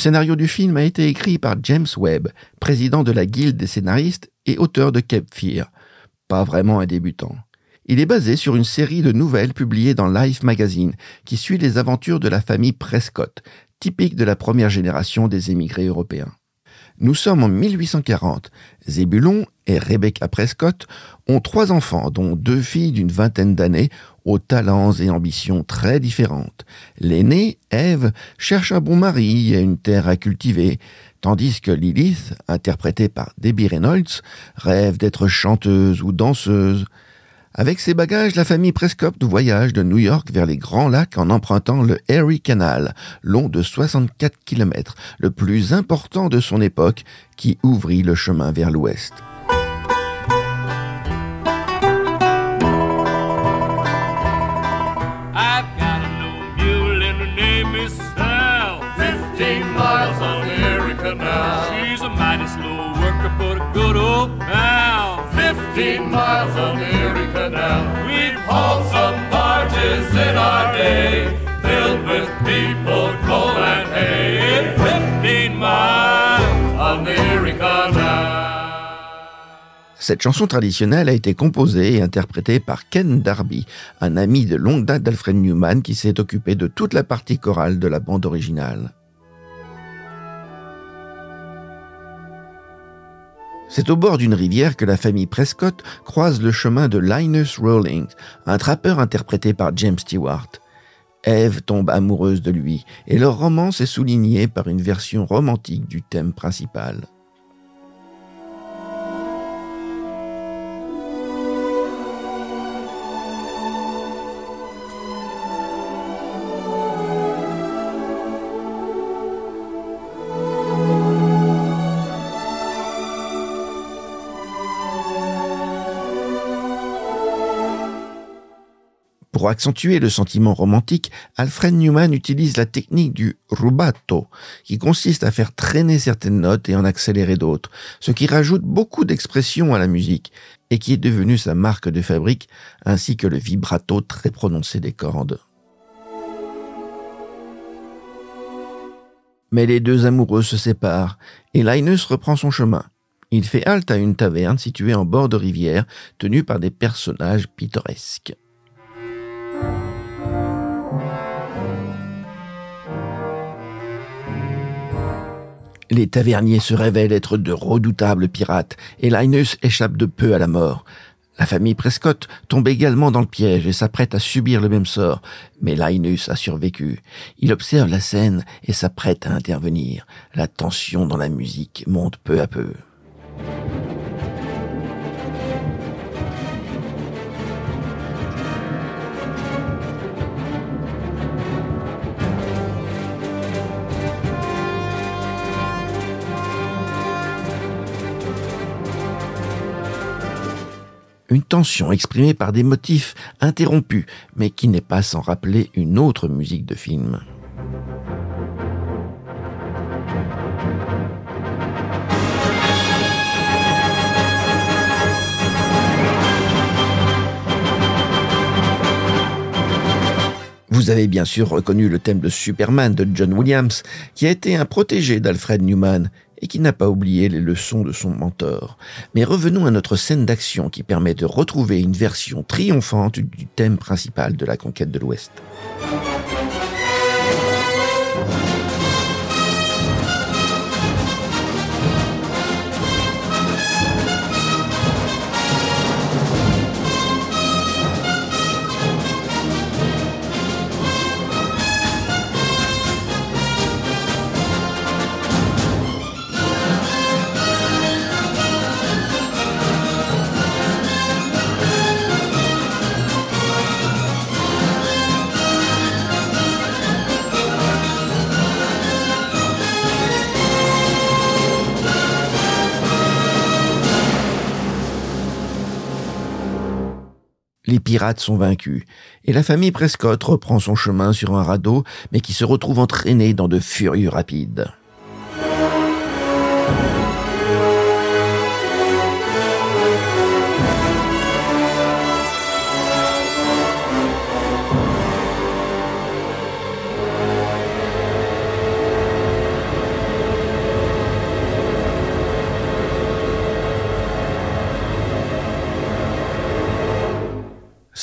Scénario du film a été écrit par James Webb, président de la Guilde des scénaristes et auteur de Cape Fear. Pas vraiment un débutant. Il est basé sur une série de nouvelles publiées dans Life Magazine qui suit les aventures de la famille Prescott, typique de la première génération des émigrés européens. Nous sommes en 1840. Zébulon et Rebecca Prescott ont trois enfants, dont deux filles d'une vingtaine d'années, aux talents et ambitions très différentes. L'aînée, Ève, cherche un bon mari et une terre à cultiver, tandis que Lilith, interprétée par Debbie Reynolds, rêve d'être chanteuse ou danseuse. Avec ses bagages, la famille Prescott voyage de New York vers les Grands Lacs en empruntant le Erie Canal, long de 64 km, le plus important de son époque, qui ouvrit le chemin vers l'ouest. Cette chanson traditionnelle a été composée et interprétée par Ken Darby, un ami de longue date d'Alfred Newman qui s'est occupé de toute la partie chorale de la bande originale. C'est au bord d'une rivière que la famille Prescott croise le chemin de Linus Rawlings, un trappeur interprété par James Stewart. Ève tombe amoureuse de lui et leur romance est soulignée par une version romantique du thème principal. Pour accentuer le sentiment romantique, Alfred Newman utilise la technique du rubato, qui consiste à faire traîner certaines notes et en accélérer d'autres, ce qui rajoute beaucoup d'expression à la musique, et qui est devenu sa marque de fabrique, ainsi que le vibrato très prononcé des cordes. Mais les deux amoureux se séparent, et Linus reprend son chemin. Il fait halte à une taverne située en bord de rivière, tenue par des personnages pittoresques. Les taverniers se révèlent être de redoutables pirates, et Linus échappe de peu à la mort. La famille Prescott tombe également dans le piège et s'apprête à subir le même sort, mais Linus a survécu. Il observe la scène et s'apprête à intervenir. La tension dans la musique monte peu à peu. Une tension exprimée par des motifs interrompus, mais qui n'est pas sans rappeler une autre musique de film. Vous avez bien sûr reconnu le thème de Superman de John Williams, qui a été un protégé d'Alfred Newman et qui n'a pas oublié les leçons de son mentor. Mais revenons à notre scène d'action qui permet de retrouver une version triomphante du thème principal de la conquête de l'Ouest. Les pirates sont vaincus, et la famille Prescott reprend son chemin sur un radeau, mais qui se retrouve entraîné dans de furieux rapides.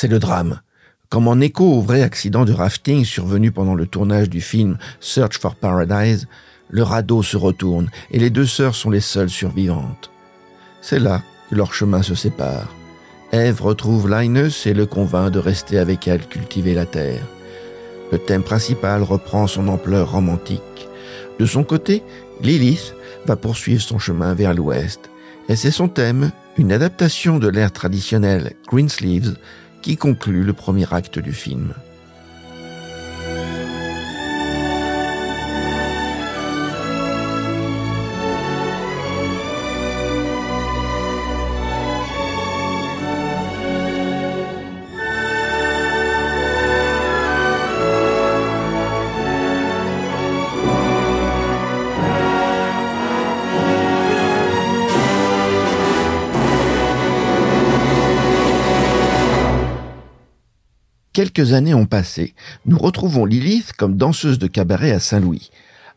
C'est le drame. Comme en écho au vrai accident de rafting survenu pendant le tournage du film Search for Paradise, le radeau se retourne et les deux sœurs sont les seules survivantes. C'est là que leurs chemins se séparent. Ève retrouve Linus et le convainc de rester avec elle cultiver la terre. Le thème principal reprend son ampleur romantique. De son côté, Lilith va poursuivre son chemin vers l'ouest. Et c'est son thème, une adaptation de l'ère traditionnelle Greensleeves, qui conclut le premier acte du film? Quelques années ont passé. Nous retrouvons Lilith comme danseuse de cabaret à Saint-Louis.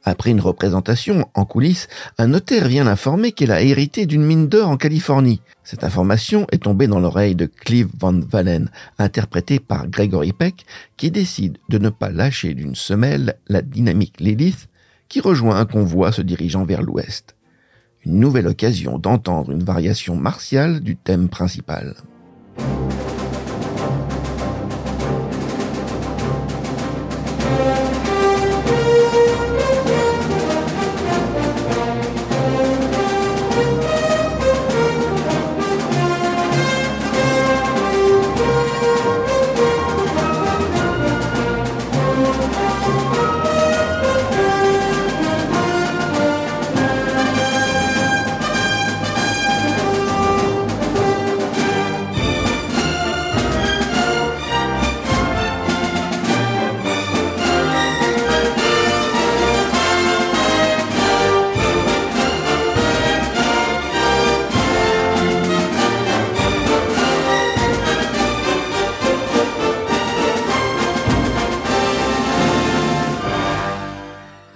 Après une représentation en coulisses, un notaire vient l'informer qu'elle a hérité d'une mine d'or en Californie. Cette information est tombée dans l'oreille de Clive Van Valen, interprété par Gregory Peck, qui décide de ne pas lâcher d'une semelle la dynamique Lilith, qui rejoint un convoi se dirigeant vers l'ouest. Une nouvelle occasion d'entendre une variation martiale du thème principal.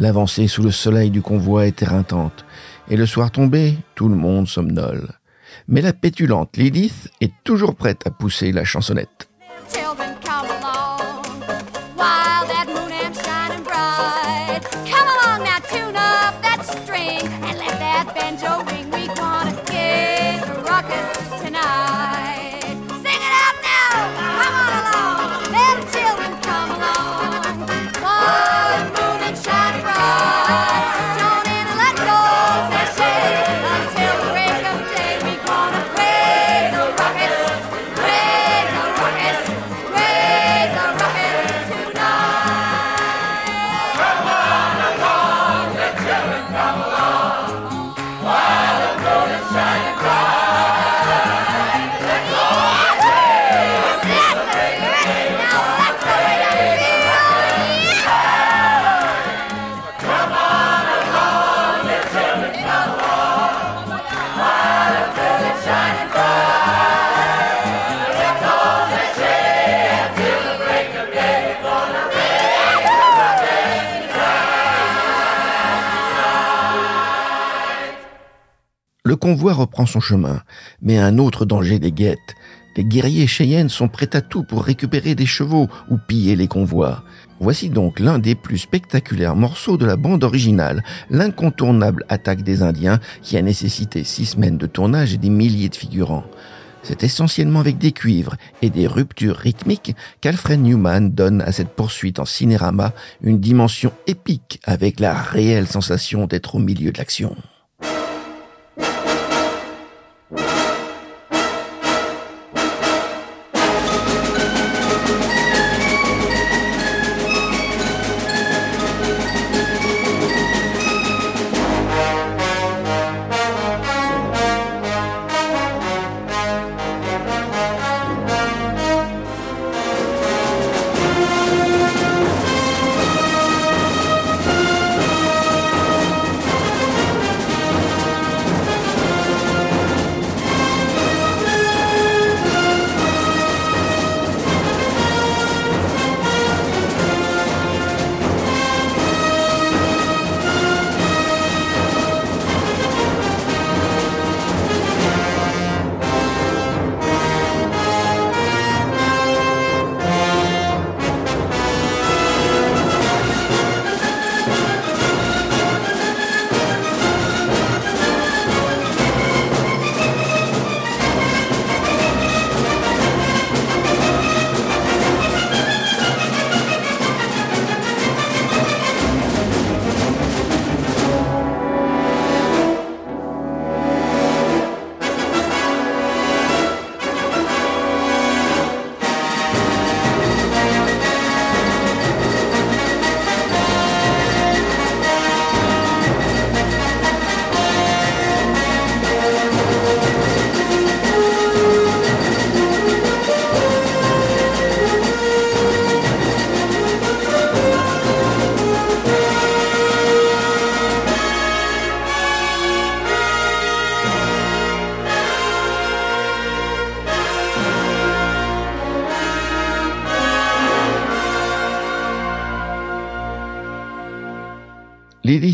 L'avancée sous le soleil du convoi est éreintante, et le soir tombé, tout le monde somnole. Mais la pétulante Lilith est toujours prête à pousser la chansonnette. Convoi reprend son chemin, mais un autre danger les guette. Les guerriers Cheyennes sont prêts à tout pour récupérer des chevaux ou piller les convois. Voici donc l'un des plus spectaculaires morceaux de la bande originale, l'incontournable attaque des Indiens qui a nécessité six semaines de tournage et des milliers de figurants. C'est essentiellement avec des cuivres et des ruptures rythmiques qu'Alfred Newman donne à cette poursuite en cinérama une dimension épique avec la réelle sensation d'être au milieu de l'action.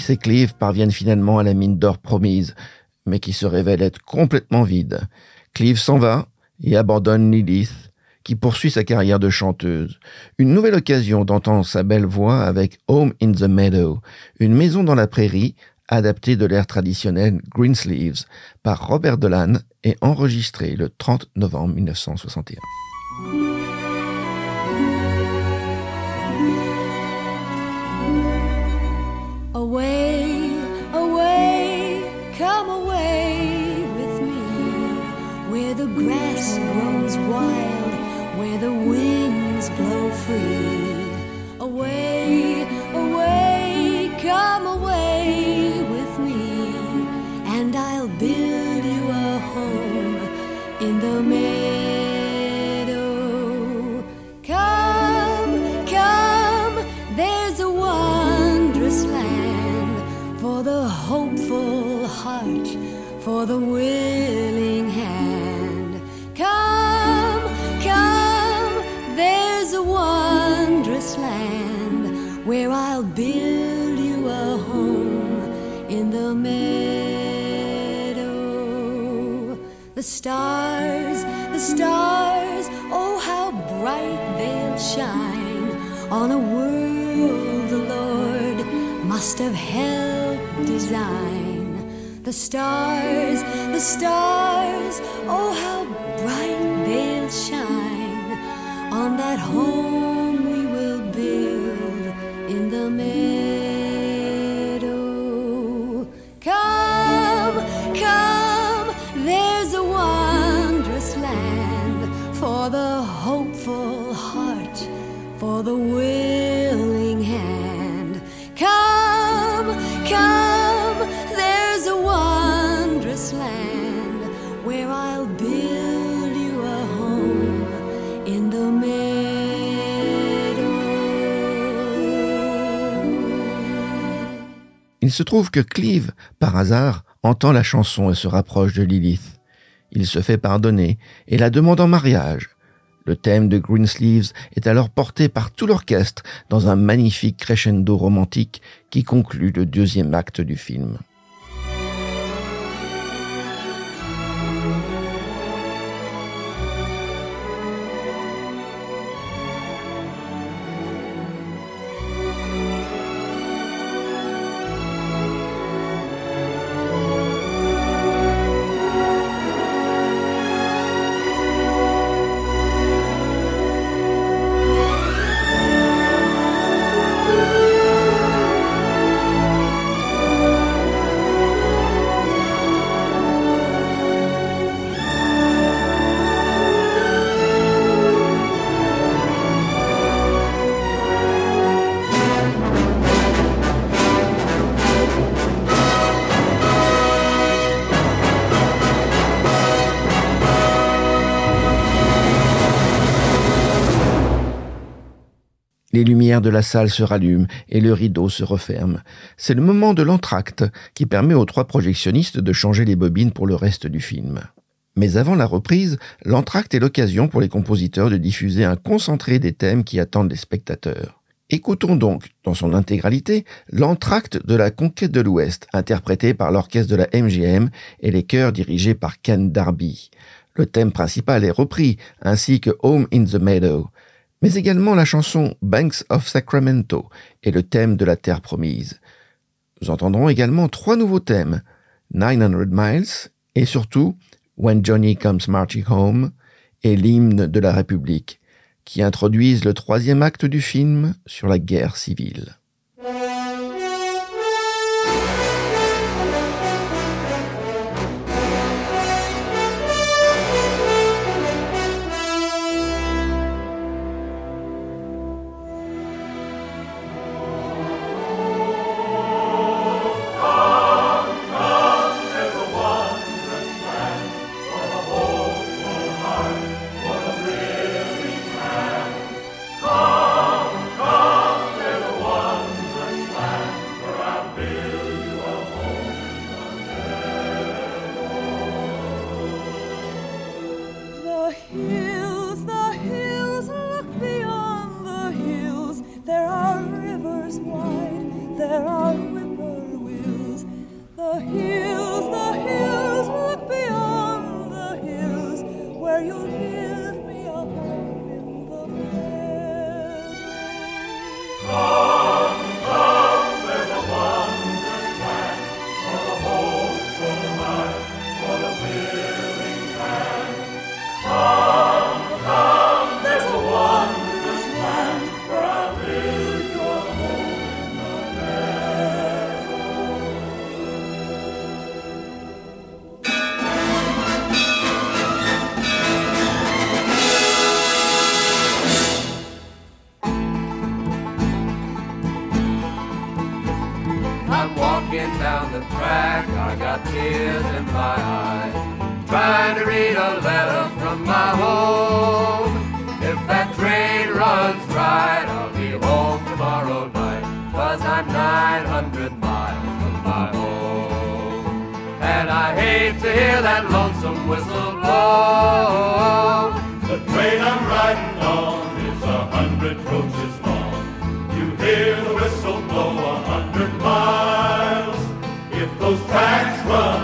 Et Clive parviennent finalement à la mine d'or promise, mais qui se révèle être complètement vide. Clive s'en va et abandonne Lilith, qui poursuit sa carrière de chanteuse. Une nouvelle occasion d'entendre sa belle voix avec Home in the Meadow, une maison dans la prairie, adaptée de l'ère traditionnelle Greensleeves, par Robert Dolan et enregistrée le 30 novembre 1961. Away, away, come away with me, where the grass grows wild, where the winds blow free. Away, the willing hand. Come, come, there's a wondrous land where I'll build you a home in the meadow. The stars, the stars, oh, how bright they'll shine on a world the Lord must have helped design. The stars, the stars, oh, how bright they'll shine on that home we will build in the meadow. Come, come, there's a wondrous land for the hopeful heart, for the willing Il se trouve que Cleve, par hasard, entend la chanson et se rapproche de Lilith. Il se fait pardonner et la demande en mariage. Le thème de Greensleeves est alors porté par tout l'orchestre dans un magnifique crescendo romantique qui conclut le deuxième acte du film. De la salle se rallument et le rideau se referme. C'est le moment de l'entracte qui permet aux trois projectionnistes de changer les bobines pour le reste du film. Mais avant la reprise, l'entracte est l'occasion pour les compositeurs de diffuser un concentré des thèmes qui attendent les spectateurs. Écoutons donc, dans son intégralité, l'entracte de la conquête de l'Ouest, interprété par l'orchestre de la MGM et les chœurs dirigés par Ken Darby. Le thème principal est repris, ainsi que Home in the Meadow, mais également la chanson Banks of Sacramento et le thème de la Terre promise. Nous entendrons également trois nouveaux thèmes, 900 Miles et surtout When Johnny Comes Marching Home et l'hymne de la République, qui introduisent le troisième acte du film sur la guerre civile. Got tears in my eyes, trying to read a letter from my home. If that train runs right, I'll be home tomorrow night, cause I'm 900 miles from my home. And I hate to hear that lonesome whistle blow. The train I'm riding on is a hundred coaches long. You hear the whistle blow a hundred miles. If those lonesome from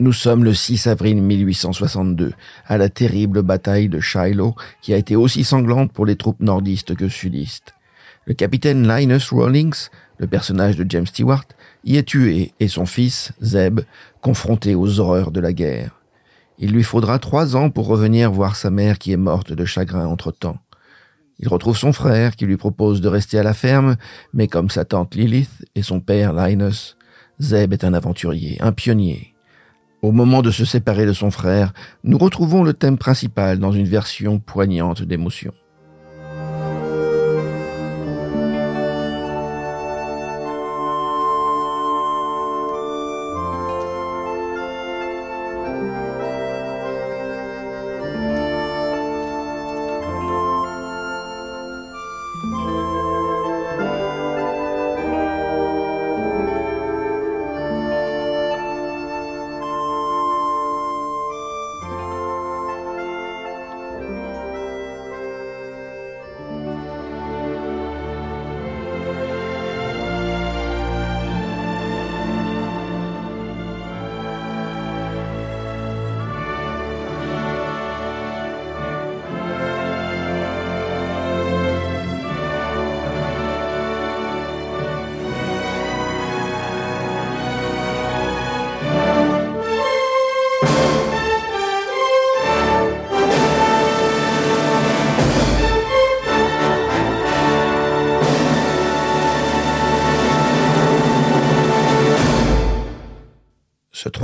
Nous sommes le 6 avril 1862, à la terrible bataille de Shiloh, qui a été aussi sanglante pour les troupes nordistes que sudistes. Le capitaine Linus Rawlings, le personnage de James Stewart, y est tué et son fils, Zeb, confronté aux horreurs de la guerre. Il lui faudra trois ans pour revenir voir sa mère qui est morte de chagrin entre-temps. Il retrouve son frère qui lui propose de rester à la ferme, mais comme sa tante Lilith et son père Linus, Zeb est un aventurier, un pionnier. Au moment de se séparer de son frère, nous retrouvons le thème principal dans une version poignante d'émotion.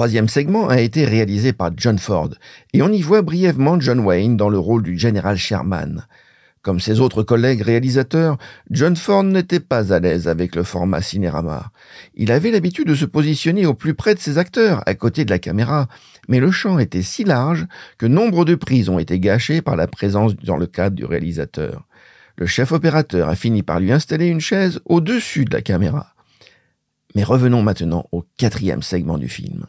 Troisième segment a été réalisé par John Ford, et on y voit brièvement John Wayne dans le rôle du général Sherman. Comme ses autres collègues réalisateurs, John Ford n'était pas à l'aise avec le format cinérama. Il avait l'habitude de se positionner au plus près de ses acteurs, à côté de la caméra, mais le champ était si large que nombre de prises ont été gâchées par la présence dans le cadre du réalisateur. Le chef opérateur a fini par lui installer une chaise au-dessus de la caméra. Mais revenons maintenant au quatrième segment du film.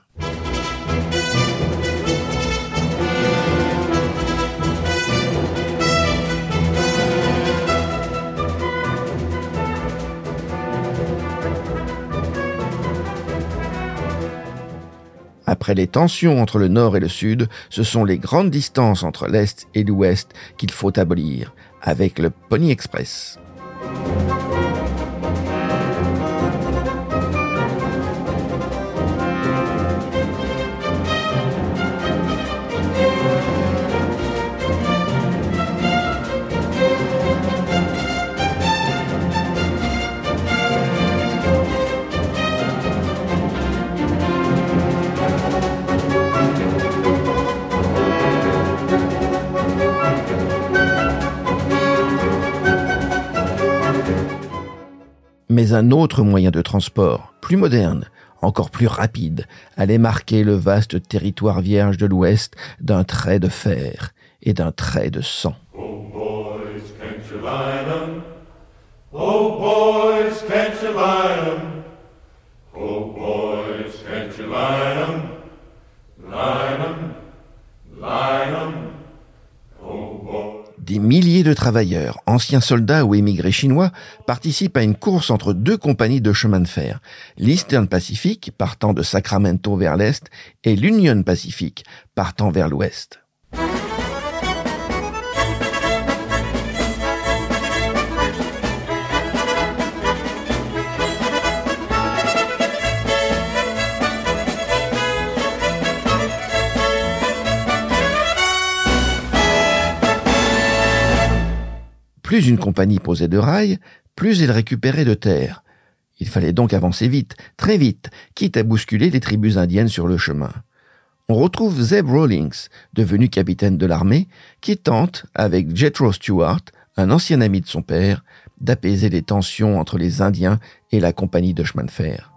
Après les tensions entre le nord et le sud, ce sont les grandes distances entre l'est et l'ouest qu'il faut abolir, avec le Pony Express. Mais un autre moyen de transport, plus moderne, encore plus rapide, allait marquer le vaste territoire vierge de l'Ouest d'un trait de fer et d'un trait de sang. Oh Des milliers de travailleurs, anciens soldats ou émigrés chinois, participent à une course entre deux compagnies de chemin de fer, l'Eastern Pacific partant de Sacramento vers l'est et l'Union Pacific partant vers l'ouest. Plus une compagnie posait de rails, plus elle récupérait de terre. Il fallait donc avancer vite, très vite, quitte à bousculer les tribus indiennes sur le chemin. On retrouve Zeb Rawlings, devenu capitaine de l'armée, qui tente, avec Jethro Stewart, un ancien ami de son père, d'apaiser les tensions entre les Indiens et la compagnie de chemin de fer.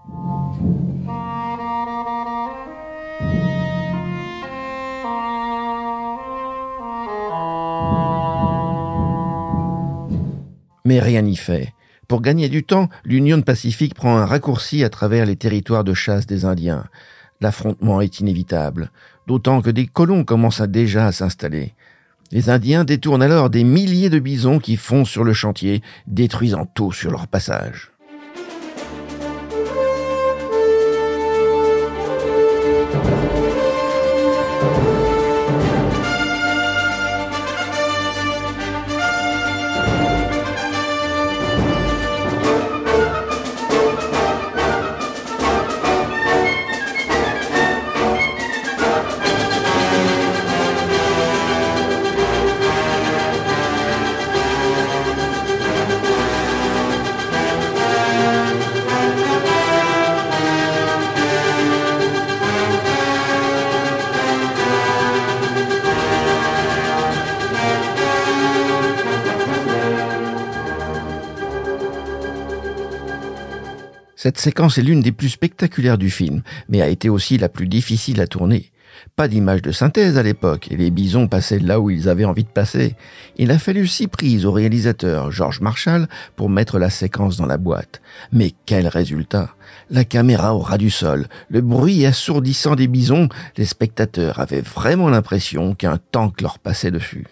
Mais rien n'y fait. Pour gagner du temps, l'Union Pacifique prend un raccourci à travers les territoires de chasse des Indiens. L'affrontement est inévitable, d'autant que des colons commencent déjà à s'installer. Les Indiens détournent alors des milliers de bisons qui foncent sur le chantier, détruisant tout sur leur passage. Cette séquence est l'une des plus spectaculaires du film, mais a été aussi la plus difficile à tourner. Pas d'image de synthèse à l'époque, et les bisons passaient là où ils avaient envie de passer. Il a fallu six prises au réalisateur George Marshall pour mettre la séquence dans la boîte. Mais quel résultat La caméra au ras du sol, le bruit assourdissant des bisons, les spectateurs avaient vraiment l'impression qu'un tank leur passait dessus.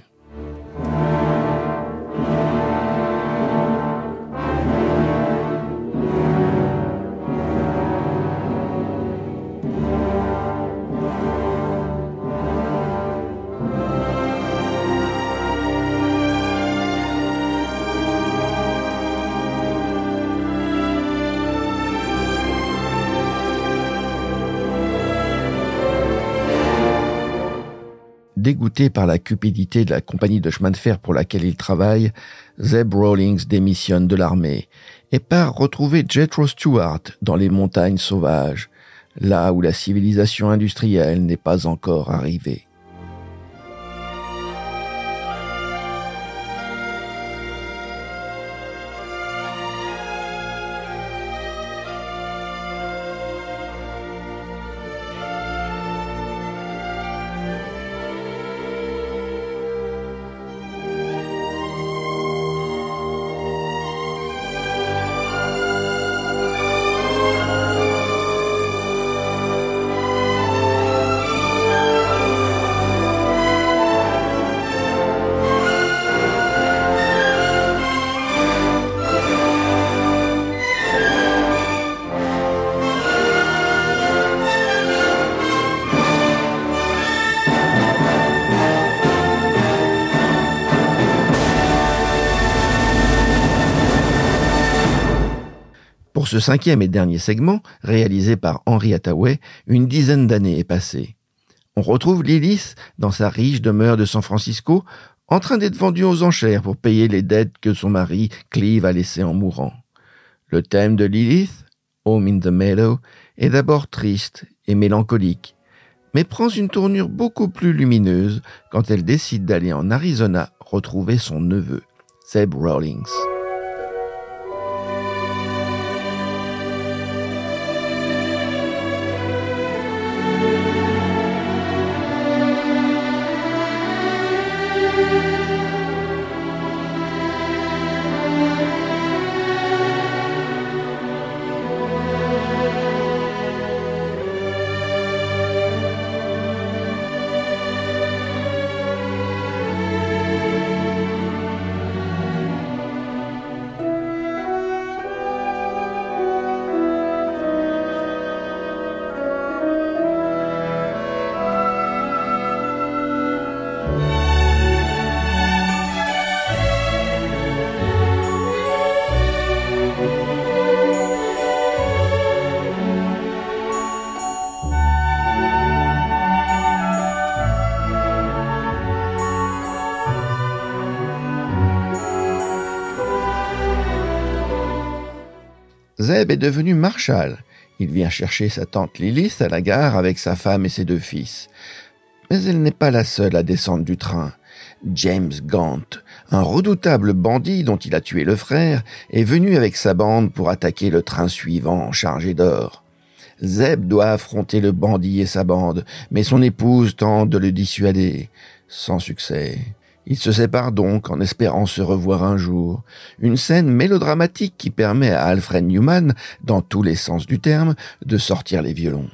Dégoûté par la cupidité de la compagnie de chemin de fer pour laquelle il travaille, Zeb Rawlings démissionne de l'armée et part retrouver Jethro Stewart dans les montagnes sauvages, là où la civilisation industrielle n'est pas encore arrivée. Ce cinquième et dernier segment, réalisé par Henry Hathaway, une dizaine d'années est passée. On retrouve Lilith dans sa riche demeure de San Francisco, en train d'être vendue aux enchères pour payer les dettes que son mari Cleve a laissées en mourant. Le thème de Lilith, Home in the Meadow, est d'abord triste et mélancolique, mais prend une tournure beaucoup plus lumineuse quand elle décide d'aller en Arizona retrouver son neveu, Zeb Rawlings. Zeb est devenu marshal. Il vient chercher sa tante Lilith à la gare avec sa femme et ses deux fils. Mais elle n'est pas la seule à descendre du train. James Gant, un redoutable bandit dont il a tué le frère, est venu avec sa bande pour attaquer le train suivant chargé d'or. Zeb doit affronter le bandit et sa bande, mais son épouse tente de le dissuader. Sans succès. Ils se séparent donc en espérant se revoir un jour. Une scène mélodramatique qui permet à Alfred Newman, dans tous les sens du terme, de sortir les violons.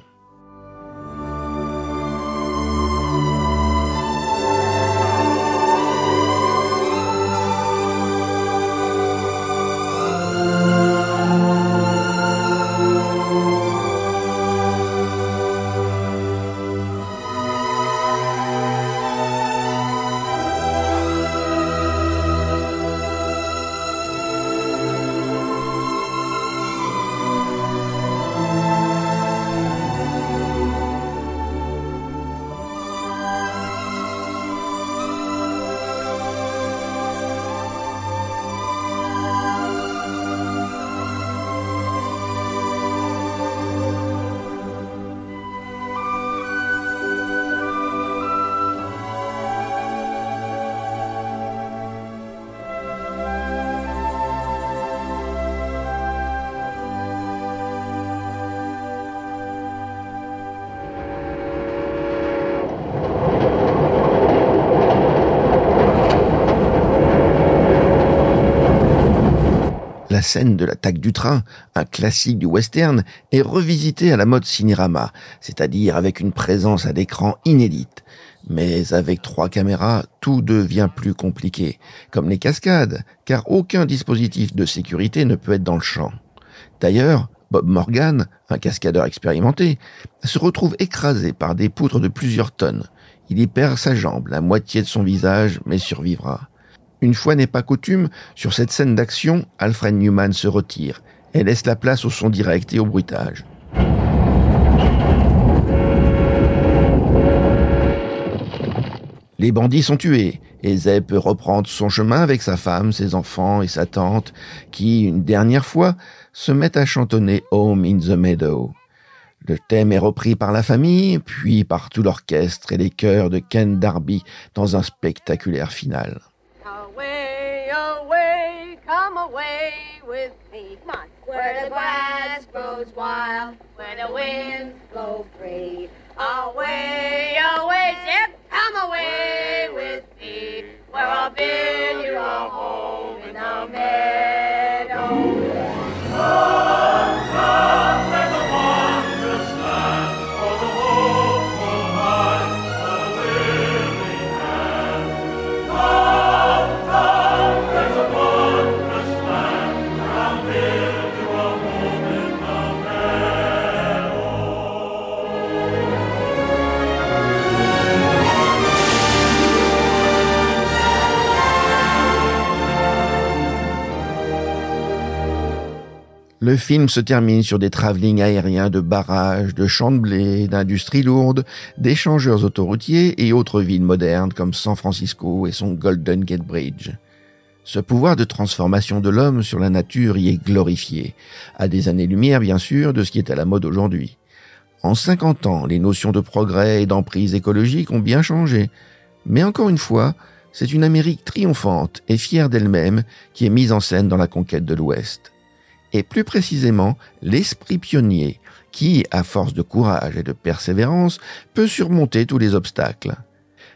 La scène de l'attaque du train, un classique du western, est revisitée à la mode cinérama, c'est-à-dire avec une présence à l'écran inédite. Mais avec trois caméras, tout devient plus compliqué, comme les cascades, car aucun dispositif de sécurité ne peut être dans le champ. D'ailleurs, Bob Morgan, un cascadeur expérimenté, se retrouve écrasé par des poutres de plusieurs tonnes. Il y perd sa jambe, la moitié de son visage, mais survivra. Une fois n'est pas coutume, sur cette scène d'action, Alfred Newman se retire et laisse la place au son direct et au bruitage. Les bandits sont tués et Zeb peut reprendre son chemin avec sa femme, ses enfants et sa tante qui, une dernière fois, se mettent à chantonner Home in the Meadow. Le thème est repris par la famille, puis par tout l'orchestre et les chœurs de Ken Darby dans un spectaculaire final. Come away with me. Come on. Where the grass grows wild, where the winds blow free. Away, away, Zip, come away with me. Where I'll build you a home in the meadow. Le film se termine sur des travelling aériens de barrages, de champs de blé, d'industries lourdes, d'échangeurs autoroutiers et autres villes modernes comme San Francisco et son Golden Gate Bridge. Ce pouvoir de transformation de l'homme sur la nature y est glorifié, à des années-lumière bien sûr de ce qui est à la mode aujourd'hui. En 50 ans, les notions de progrès et d'emprise écologique ont bien changé, mais encore une fois, c'est une Amérique triomphante et fière d'elle-même qui est mise en scène dans la conquête de l'Ouest et plus précisément l'esprit pionnier qui, à force de courage et de persévérance, peut surmonter tous les obstacles.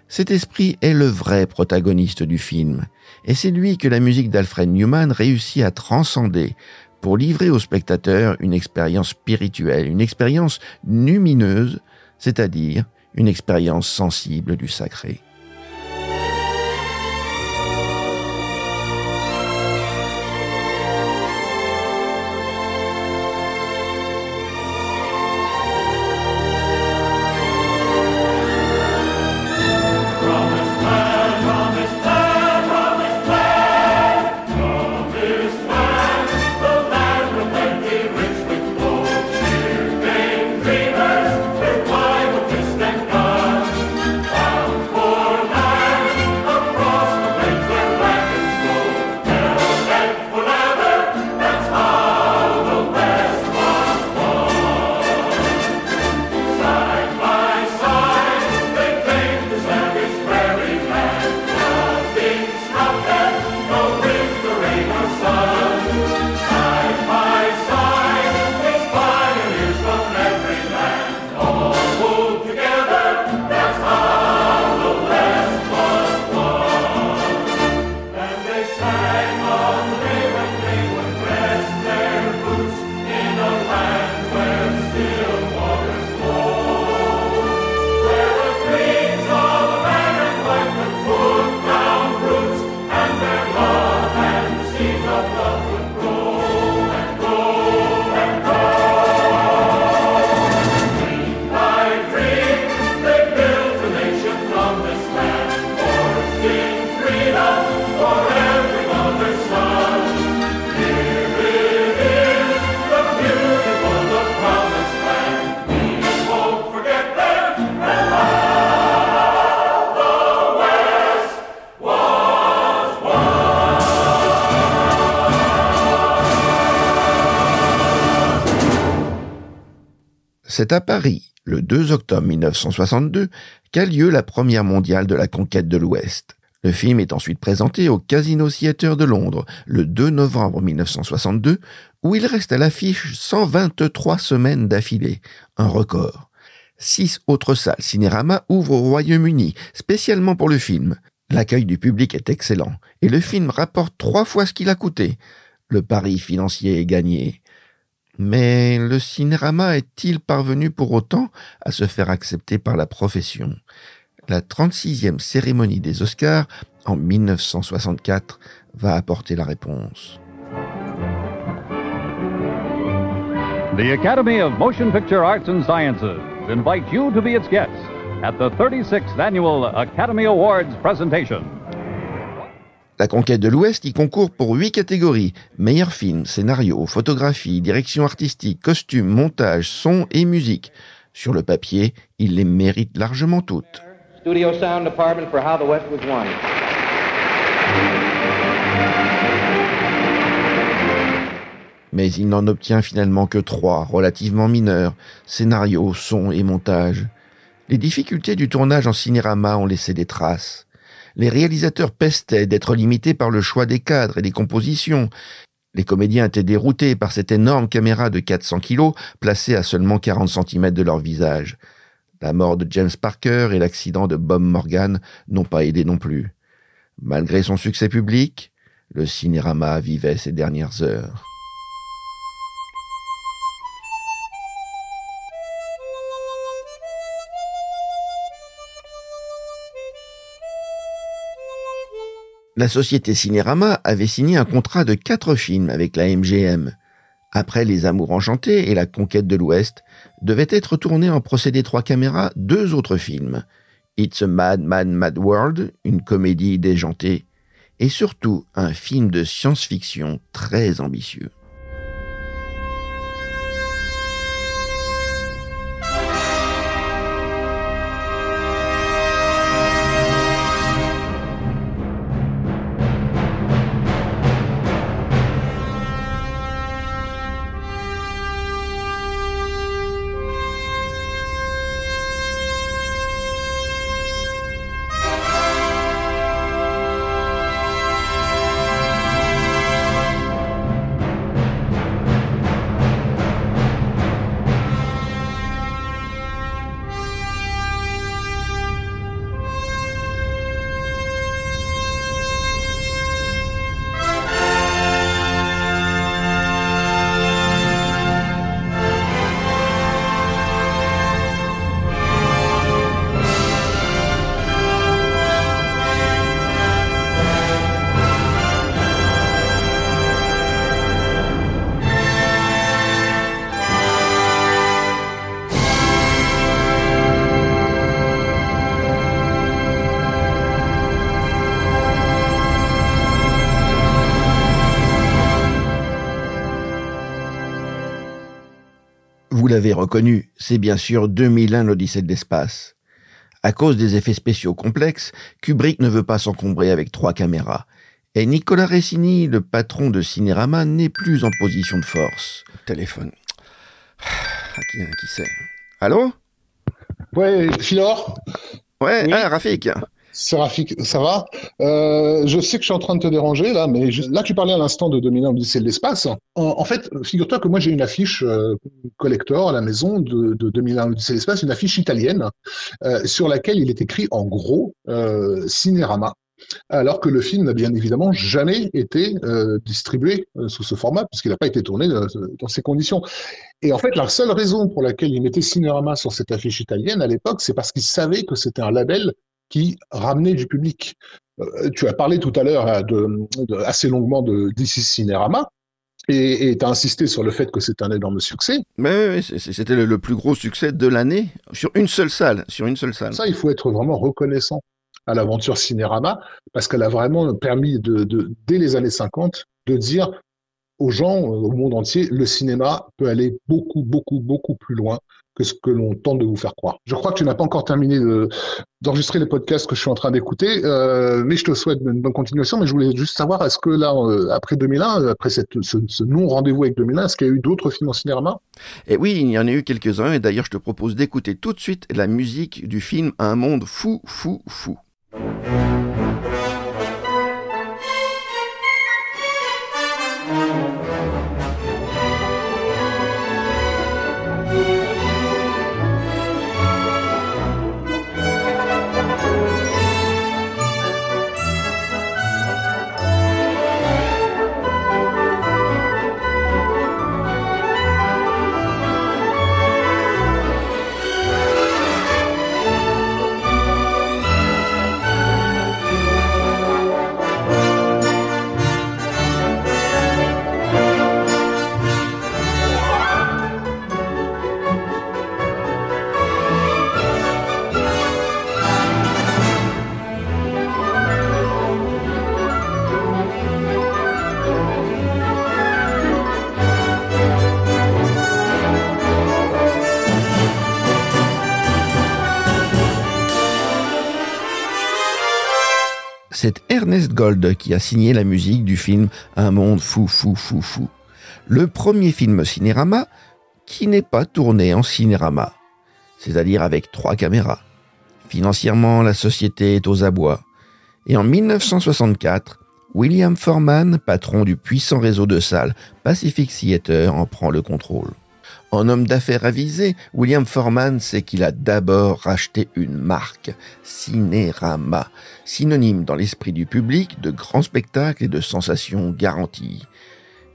Cet esprit est le vrai protagoniste du film, et c'est lui que la musique d'Alfred Newman réussit à transcender pour livrer au spectateur une expérience spirituelle, une expérience lumineuse, c'est-à-dire une expérience sensible du sacré. C'est à Paris, le 2 octobre 1962, qu'a lieu la première mondiale de la conquête de l'Ouest. Le film est ensuite présenté au Casino Theatre de Londres le 2 novembre 1962, où il reste à l'affiche 123 semaines d'affilée, un record. Six autres salles Cinérama ouvrent au Royaume-Uni, spécialement pour le film. L'accueil du public est excellent, et le film rapporte trois fois ce qu'il a coûté. Le pari financier est gagné. Mais le cinérama est-il parvenu pour autant à se faire accepter par la profession? La 36e cérémonie des Oscars, en 1964, va apporter la réponse. The Academy of Motion Picture Arts and Sciences invite you to be its guest at the 36th Annual Academy Awards presentation. La conquête de l'Ouest y concourt pour huit catégories. Meilleur film, scénario, photographie, direction artistique, costume, montage, son et musique. Sur le papier, il les mérite largement toutes. Studio Sound Department for How the West Was Won. Mais il n'en obtient finalement que trois, relativement mineurs, scénario, son et montage. Les difficultés du tournage en cinérama ont laissé des traces les réalisateurs pestaient d'être limités par le choix des cadres et des compositions. Les comédiens étaient déroutés par cette énorme caméra de 400 kilos placée à seulement 40 cm de leur visage. La mort de James Parker et l'accident de Bob Morgan n'ont pas aidé non plus. Malgré son succès public, le cinérama vivait ses dernières heures. La société Cinérama avait signé un contrat de quatre films avec la MGM. Après Les Amours Enchantés et La Conquête de l'Ouest, devaient être tournés en procédé trois caméras deux autres films. It's a Mad, Mad, Mad World, une comédie déjantée, et surtout un film de science-fiction très ambitieux. Reconnu, c'est bien sûr 2001 l'Odyssée de l'espace. À cause des effets spéciaux complexes, Kubrick ne veut pas s'encombrer avec trois caméras. Et Nicolas Ressini, le patron de Cinérama, n'est plus en position de force. Téléphone. Ah, qui, qui c'est? Allô? Ouais, Philor Ouais, Oui. ah, Rafik. Rafik, ça va? Euh, je sais que je suis en train de te déranger là, mais là tu parlais à l'instant de 2001 Odyssée de l'espace. En, fait, figure-toi que moi j'ai une affiche euh, collector à la maison de, de 2001 Odyssée de l'espace, une affiche italienne euh, sur laquelle il est écrit en gros Cinérama, alors que le film n'a bien évidemment jamais été distribué sous ce format puisqu'il n'a pas été tourné dans ces conditions. Et en fait, la seule raison pour laquelle il mettait Cinérama sur cette affiche italienne à l'époque, c'est parce qu'il savait que c'était un label qui ramenait du public. Euh, tu as parlé tout à l'heure de, de- assez longuement de DC Cinérama et tu as insisté sur le fait que c'est un énorme succès. Mais oui, c'était le, le plus gros succès de l'année sur une seule salle, sur une seule salle. Ça, il faut être vraiment reconnaissant à l'aventure Cinérama parce qu'elle a vraiment permis de, de, dès les années 50 de dire aux gens, euh, au monde entier, le cinéma peut aller beaucoup, beaucoup, beaucoup plus loin que ce que l'on tente de vous faire croire. Je crois que tu n'as pas encore terminé de- d'enregistrer les podcasts que je suis en train d'écouter, euh, mais je te souhaite une bonne continuation. Mais je voulais juste savoir, est-ce que là, euh, après 2001, euh, après ce, ce non-rendez-vous avec 2001, est-ce qu'il y a eu d'autres films en cinéma Et oui, il y en a eu quelques-uns, et d'ailleurs je te propose d'écouter tout de suite la musique du film Un monde fou, fou, fou. Gold qui a signé la musique du film Un monde fou, fou, fou, fou. Le premier film cinérama qui n'est pas tourné en cinérama, c'est-à-dire avec trois caméras. Financièrement, la société est aux abois. Et en 1964, William Forman, patron du puissant réseau de salles Pacific Theater, en prend le contrôle. En homme d'affaires avisé, William Forman sait qu'il a d'abord racheté une marque, Cinérama, synonyme dans l'esprit du public de grands spectacles et de sensations garanties.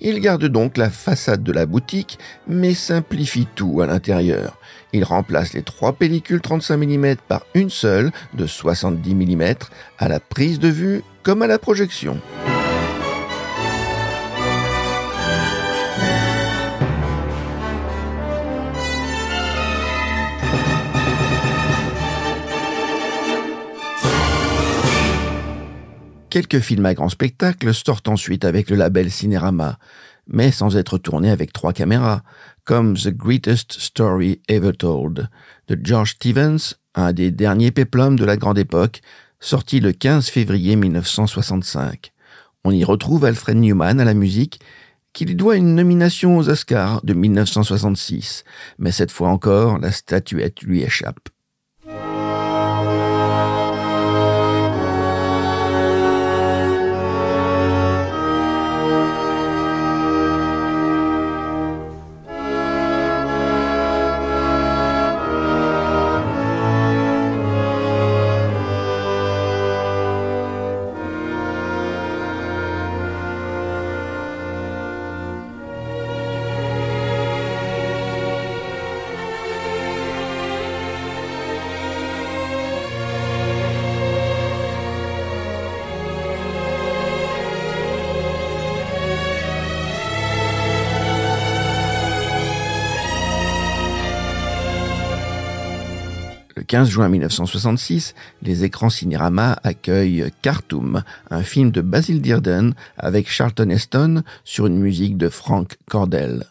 Il garde donc la façade de la boutique, mais simplifie tout à l'intérieur. Il remplace les trois pellicules 35 mm par une seule de 70 mm à la prise de vue comme à la projection. Quelques films à grand spectacle sortent ensuite avec le label Cinérama, mais sans être tournés avec trois caméras, comme The Greatest Story Ever Told de George Stevens, un des derniers péplums de la grande époque, sorti le 15 février 1965. On y retrouve Alfred Newman à la musique, qui lui doit une nomination aux Oscars de 1966, mais cette fois encore, la statuette lui échappe. 15 juin 1966, les écrans Cinérama accueillent Khartoum, un film de Basil Dearden avec Charlton Heston sur une musique de Frank Cordell.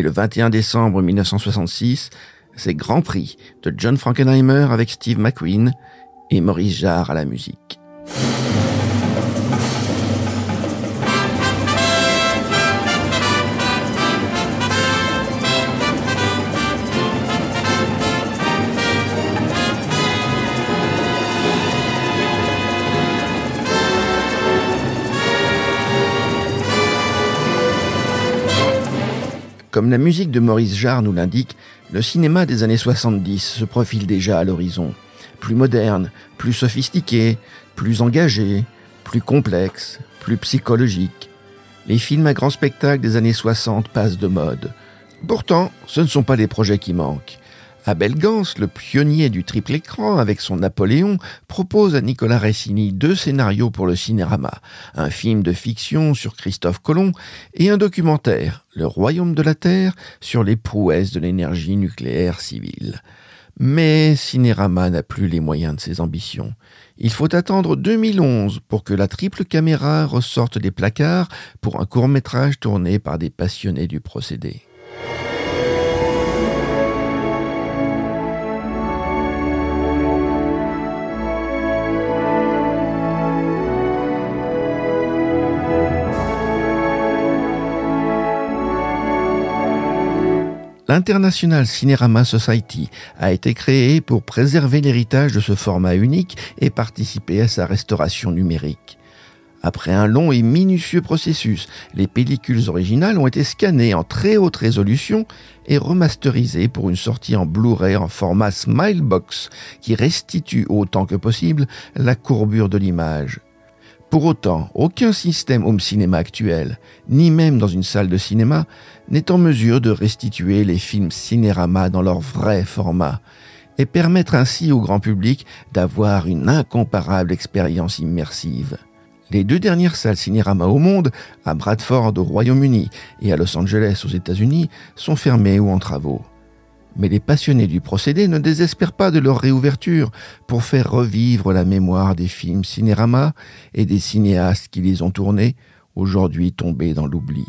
Et le 21 décembre 1966, c'est Grand Prix de John Frankenheimer avec Steve McQueen et Maurice Jarre à la musique. Comme la musique de Maurice Jarre nous l'indique, le cinéma des années 70 se profile déjà à l'horizon. Plus moderne, plus sophistiqué, plus engagé, plus complexe, plus psychologique. Les films à grand spectacle des années 60 passent de mode. Pourtant, ce ne sont pas les projets qui manquent. Abel Gans, le pionnier du triple écran avec son Napoléon, propose à Nicolas Ressini deux scénarios pour le cinérama, un film de fiction sur Christophe Colomb et un documentaire, Le Royaume de la Terre, sur les prouesses de l'énergie nucléaire civile. Mais Cinérama n'a plus les moyens de ses ambitions. Il faut attendre 2011 pour que la triple caméra ressorte des placards pour un court métrage tourné par des passionnés du procédé. L'International Cinérama Society a été créé pour préserver l'héritage de ce format unique et participer à sa restauration numérique. Après un long et minutieux processus, les pellicules originales ont été scannées en très haute résolution et remasterisées pour une sortie en Blu-ray en format Smilebox qui restitue autant que possible la courbure de l'image. Pour autant, aucun système home cinéma actuel, ni même dans une salle de cinéma, n'est en mesure de restituer les films cinérama dans leur vrai format et permettre ainsi au grand public d'avoir une incomparable expérience immersive. Les deux dernières salles cinérama au monde, à Bradford au Royaume-Uni et à Los Angeles aux États-Unis, sont fermées ou en travaux. Mais les passionnés du procédé ne désespèrent pas de leur réouverture pour faire revivre la mémoire des films cinérama et des cinéastes qui les ont tournés, aujourd'hui tombés dans l'oubli.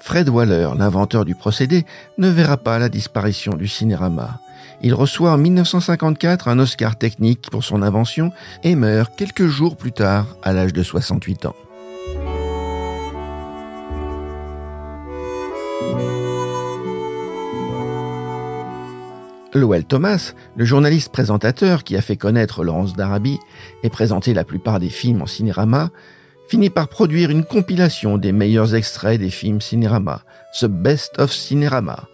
Fred Waller, l'inventeur du procédé, ne verra pas la disparition du cinérama. Il reçoit en 1954 un Oscar technique pour son invention et meurt quelques jours plus tard à l'âge de 68 ans. Lowell Thomas, le journaliste présentateur qui a fait connaître Laurence d'Arabie et présenté la plupart des films en cinérama, finit par produire une compilation des meilleurs extraits des films cinérama, The Best of Cinérama,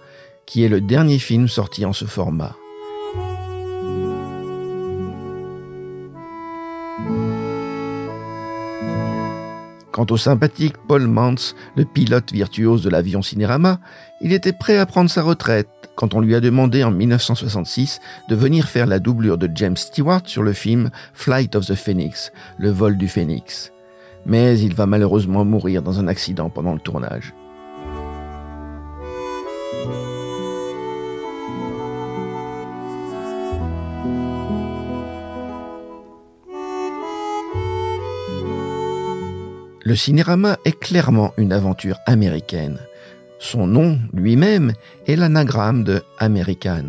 qui est le dernier film sorti en ce format. Quant au sympathique Paul Mantz, le pilote virtuose de l'avion Cinérama, il était prêt à prendre sa retraite quand on lui a demandé en 1966 de venir faire la doublure de James Stewart sur le film Flight of the Phoenix, le vol du phénix. Mais il va malheureusement mourir dans un accident pendant le tournage. Le cinérama est clairement une aventure américaine. Son nom lui-même est l'anagramme de American.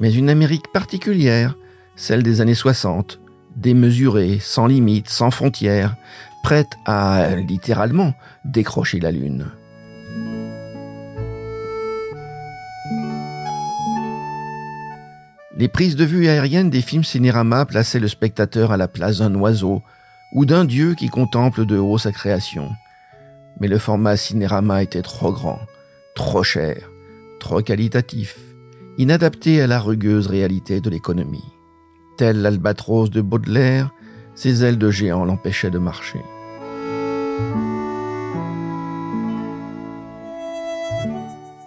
Mais une Amérique particulière, celle des années 60, démesurée, sans limites, sans frontières, prête à, littéralement, décrocher la Lune. Les prises de vue aériennes des films cinérama plaçaient le spectateur à la place d'un oiseau ou d'un dieu qui contemple de haut sa création. Mais le format cinérama était trop grand, trop cher, trop qualitatif, inadapté à la rugueuse réalité de l'économie. Tel l'albatros de Baudelaire, ses ailes de géant l'empêchaient de marcher.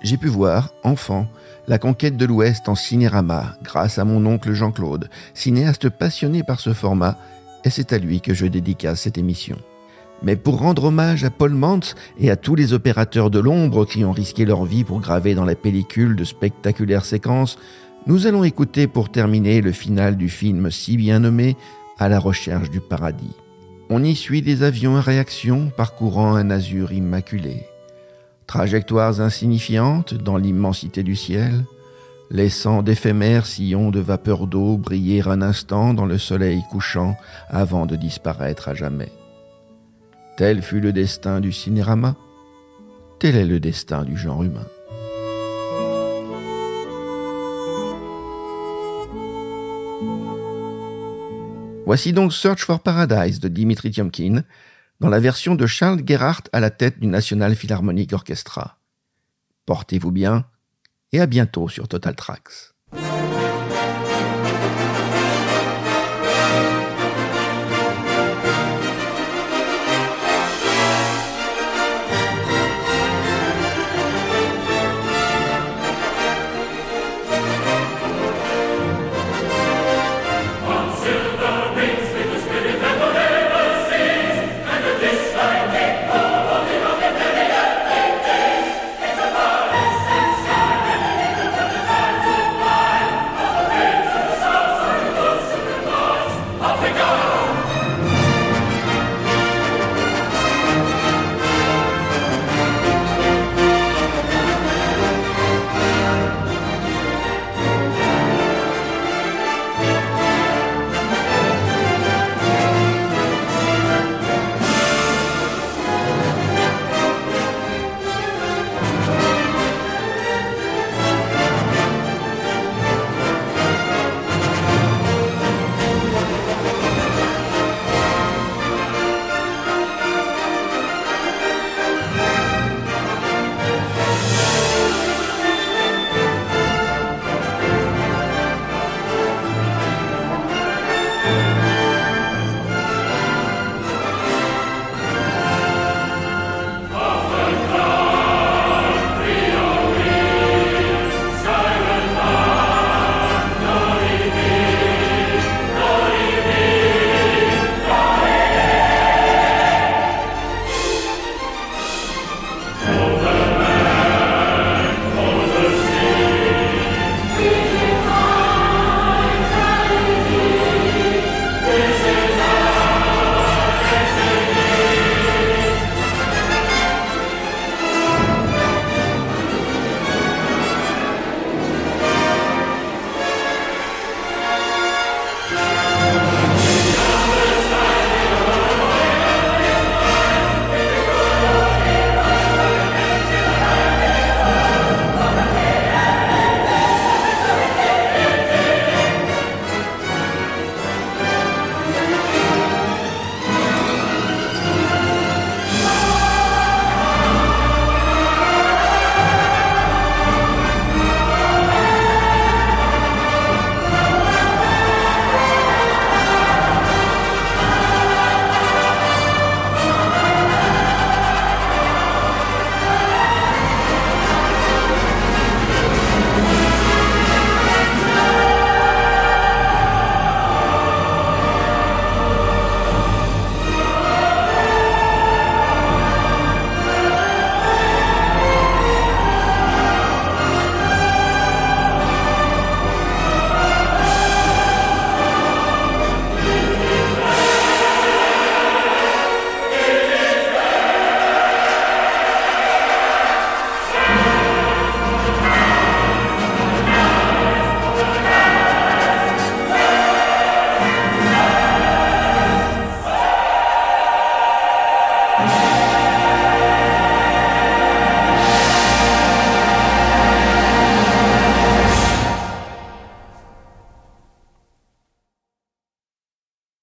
J'ai pu voir, enfant, la conquête de l'Ouest en cinérama grâce à mon oncle Jean-Claude, cinéaste passionné par ce format, et c'est à lui que je dédicace cette émission. Mais pour rendre hommage à Paul Mantz et à tous les opérateurs de l'ombre qui ont risqué leur vie pour graver dans la pellicule de spectaculaires séquences, nous allons écouter pour terminer le final du film si bien nommé À la recherche du paradis. On y suit des avions à réaction parcourant un azur immaculé. Trajectoires insignifiantes dans l'immensité du ciel, laissant d'éphémères sillons de vapeur d'eau briller un instant dans le soleil couchant avant de disparaître à jamais. Tel fut le destin du cinérama, tel est le destin du genre humain. Voici donc Search for Paradise de Dimitri Tiomkin, dans la version de Charles Gerhardt à la tête du National Philharmonic Orchestra. Portez-vous bien et à bientôt sur Total Tracks.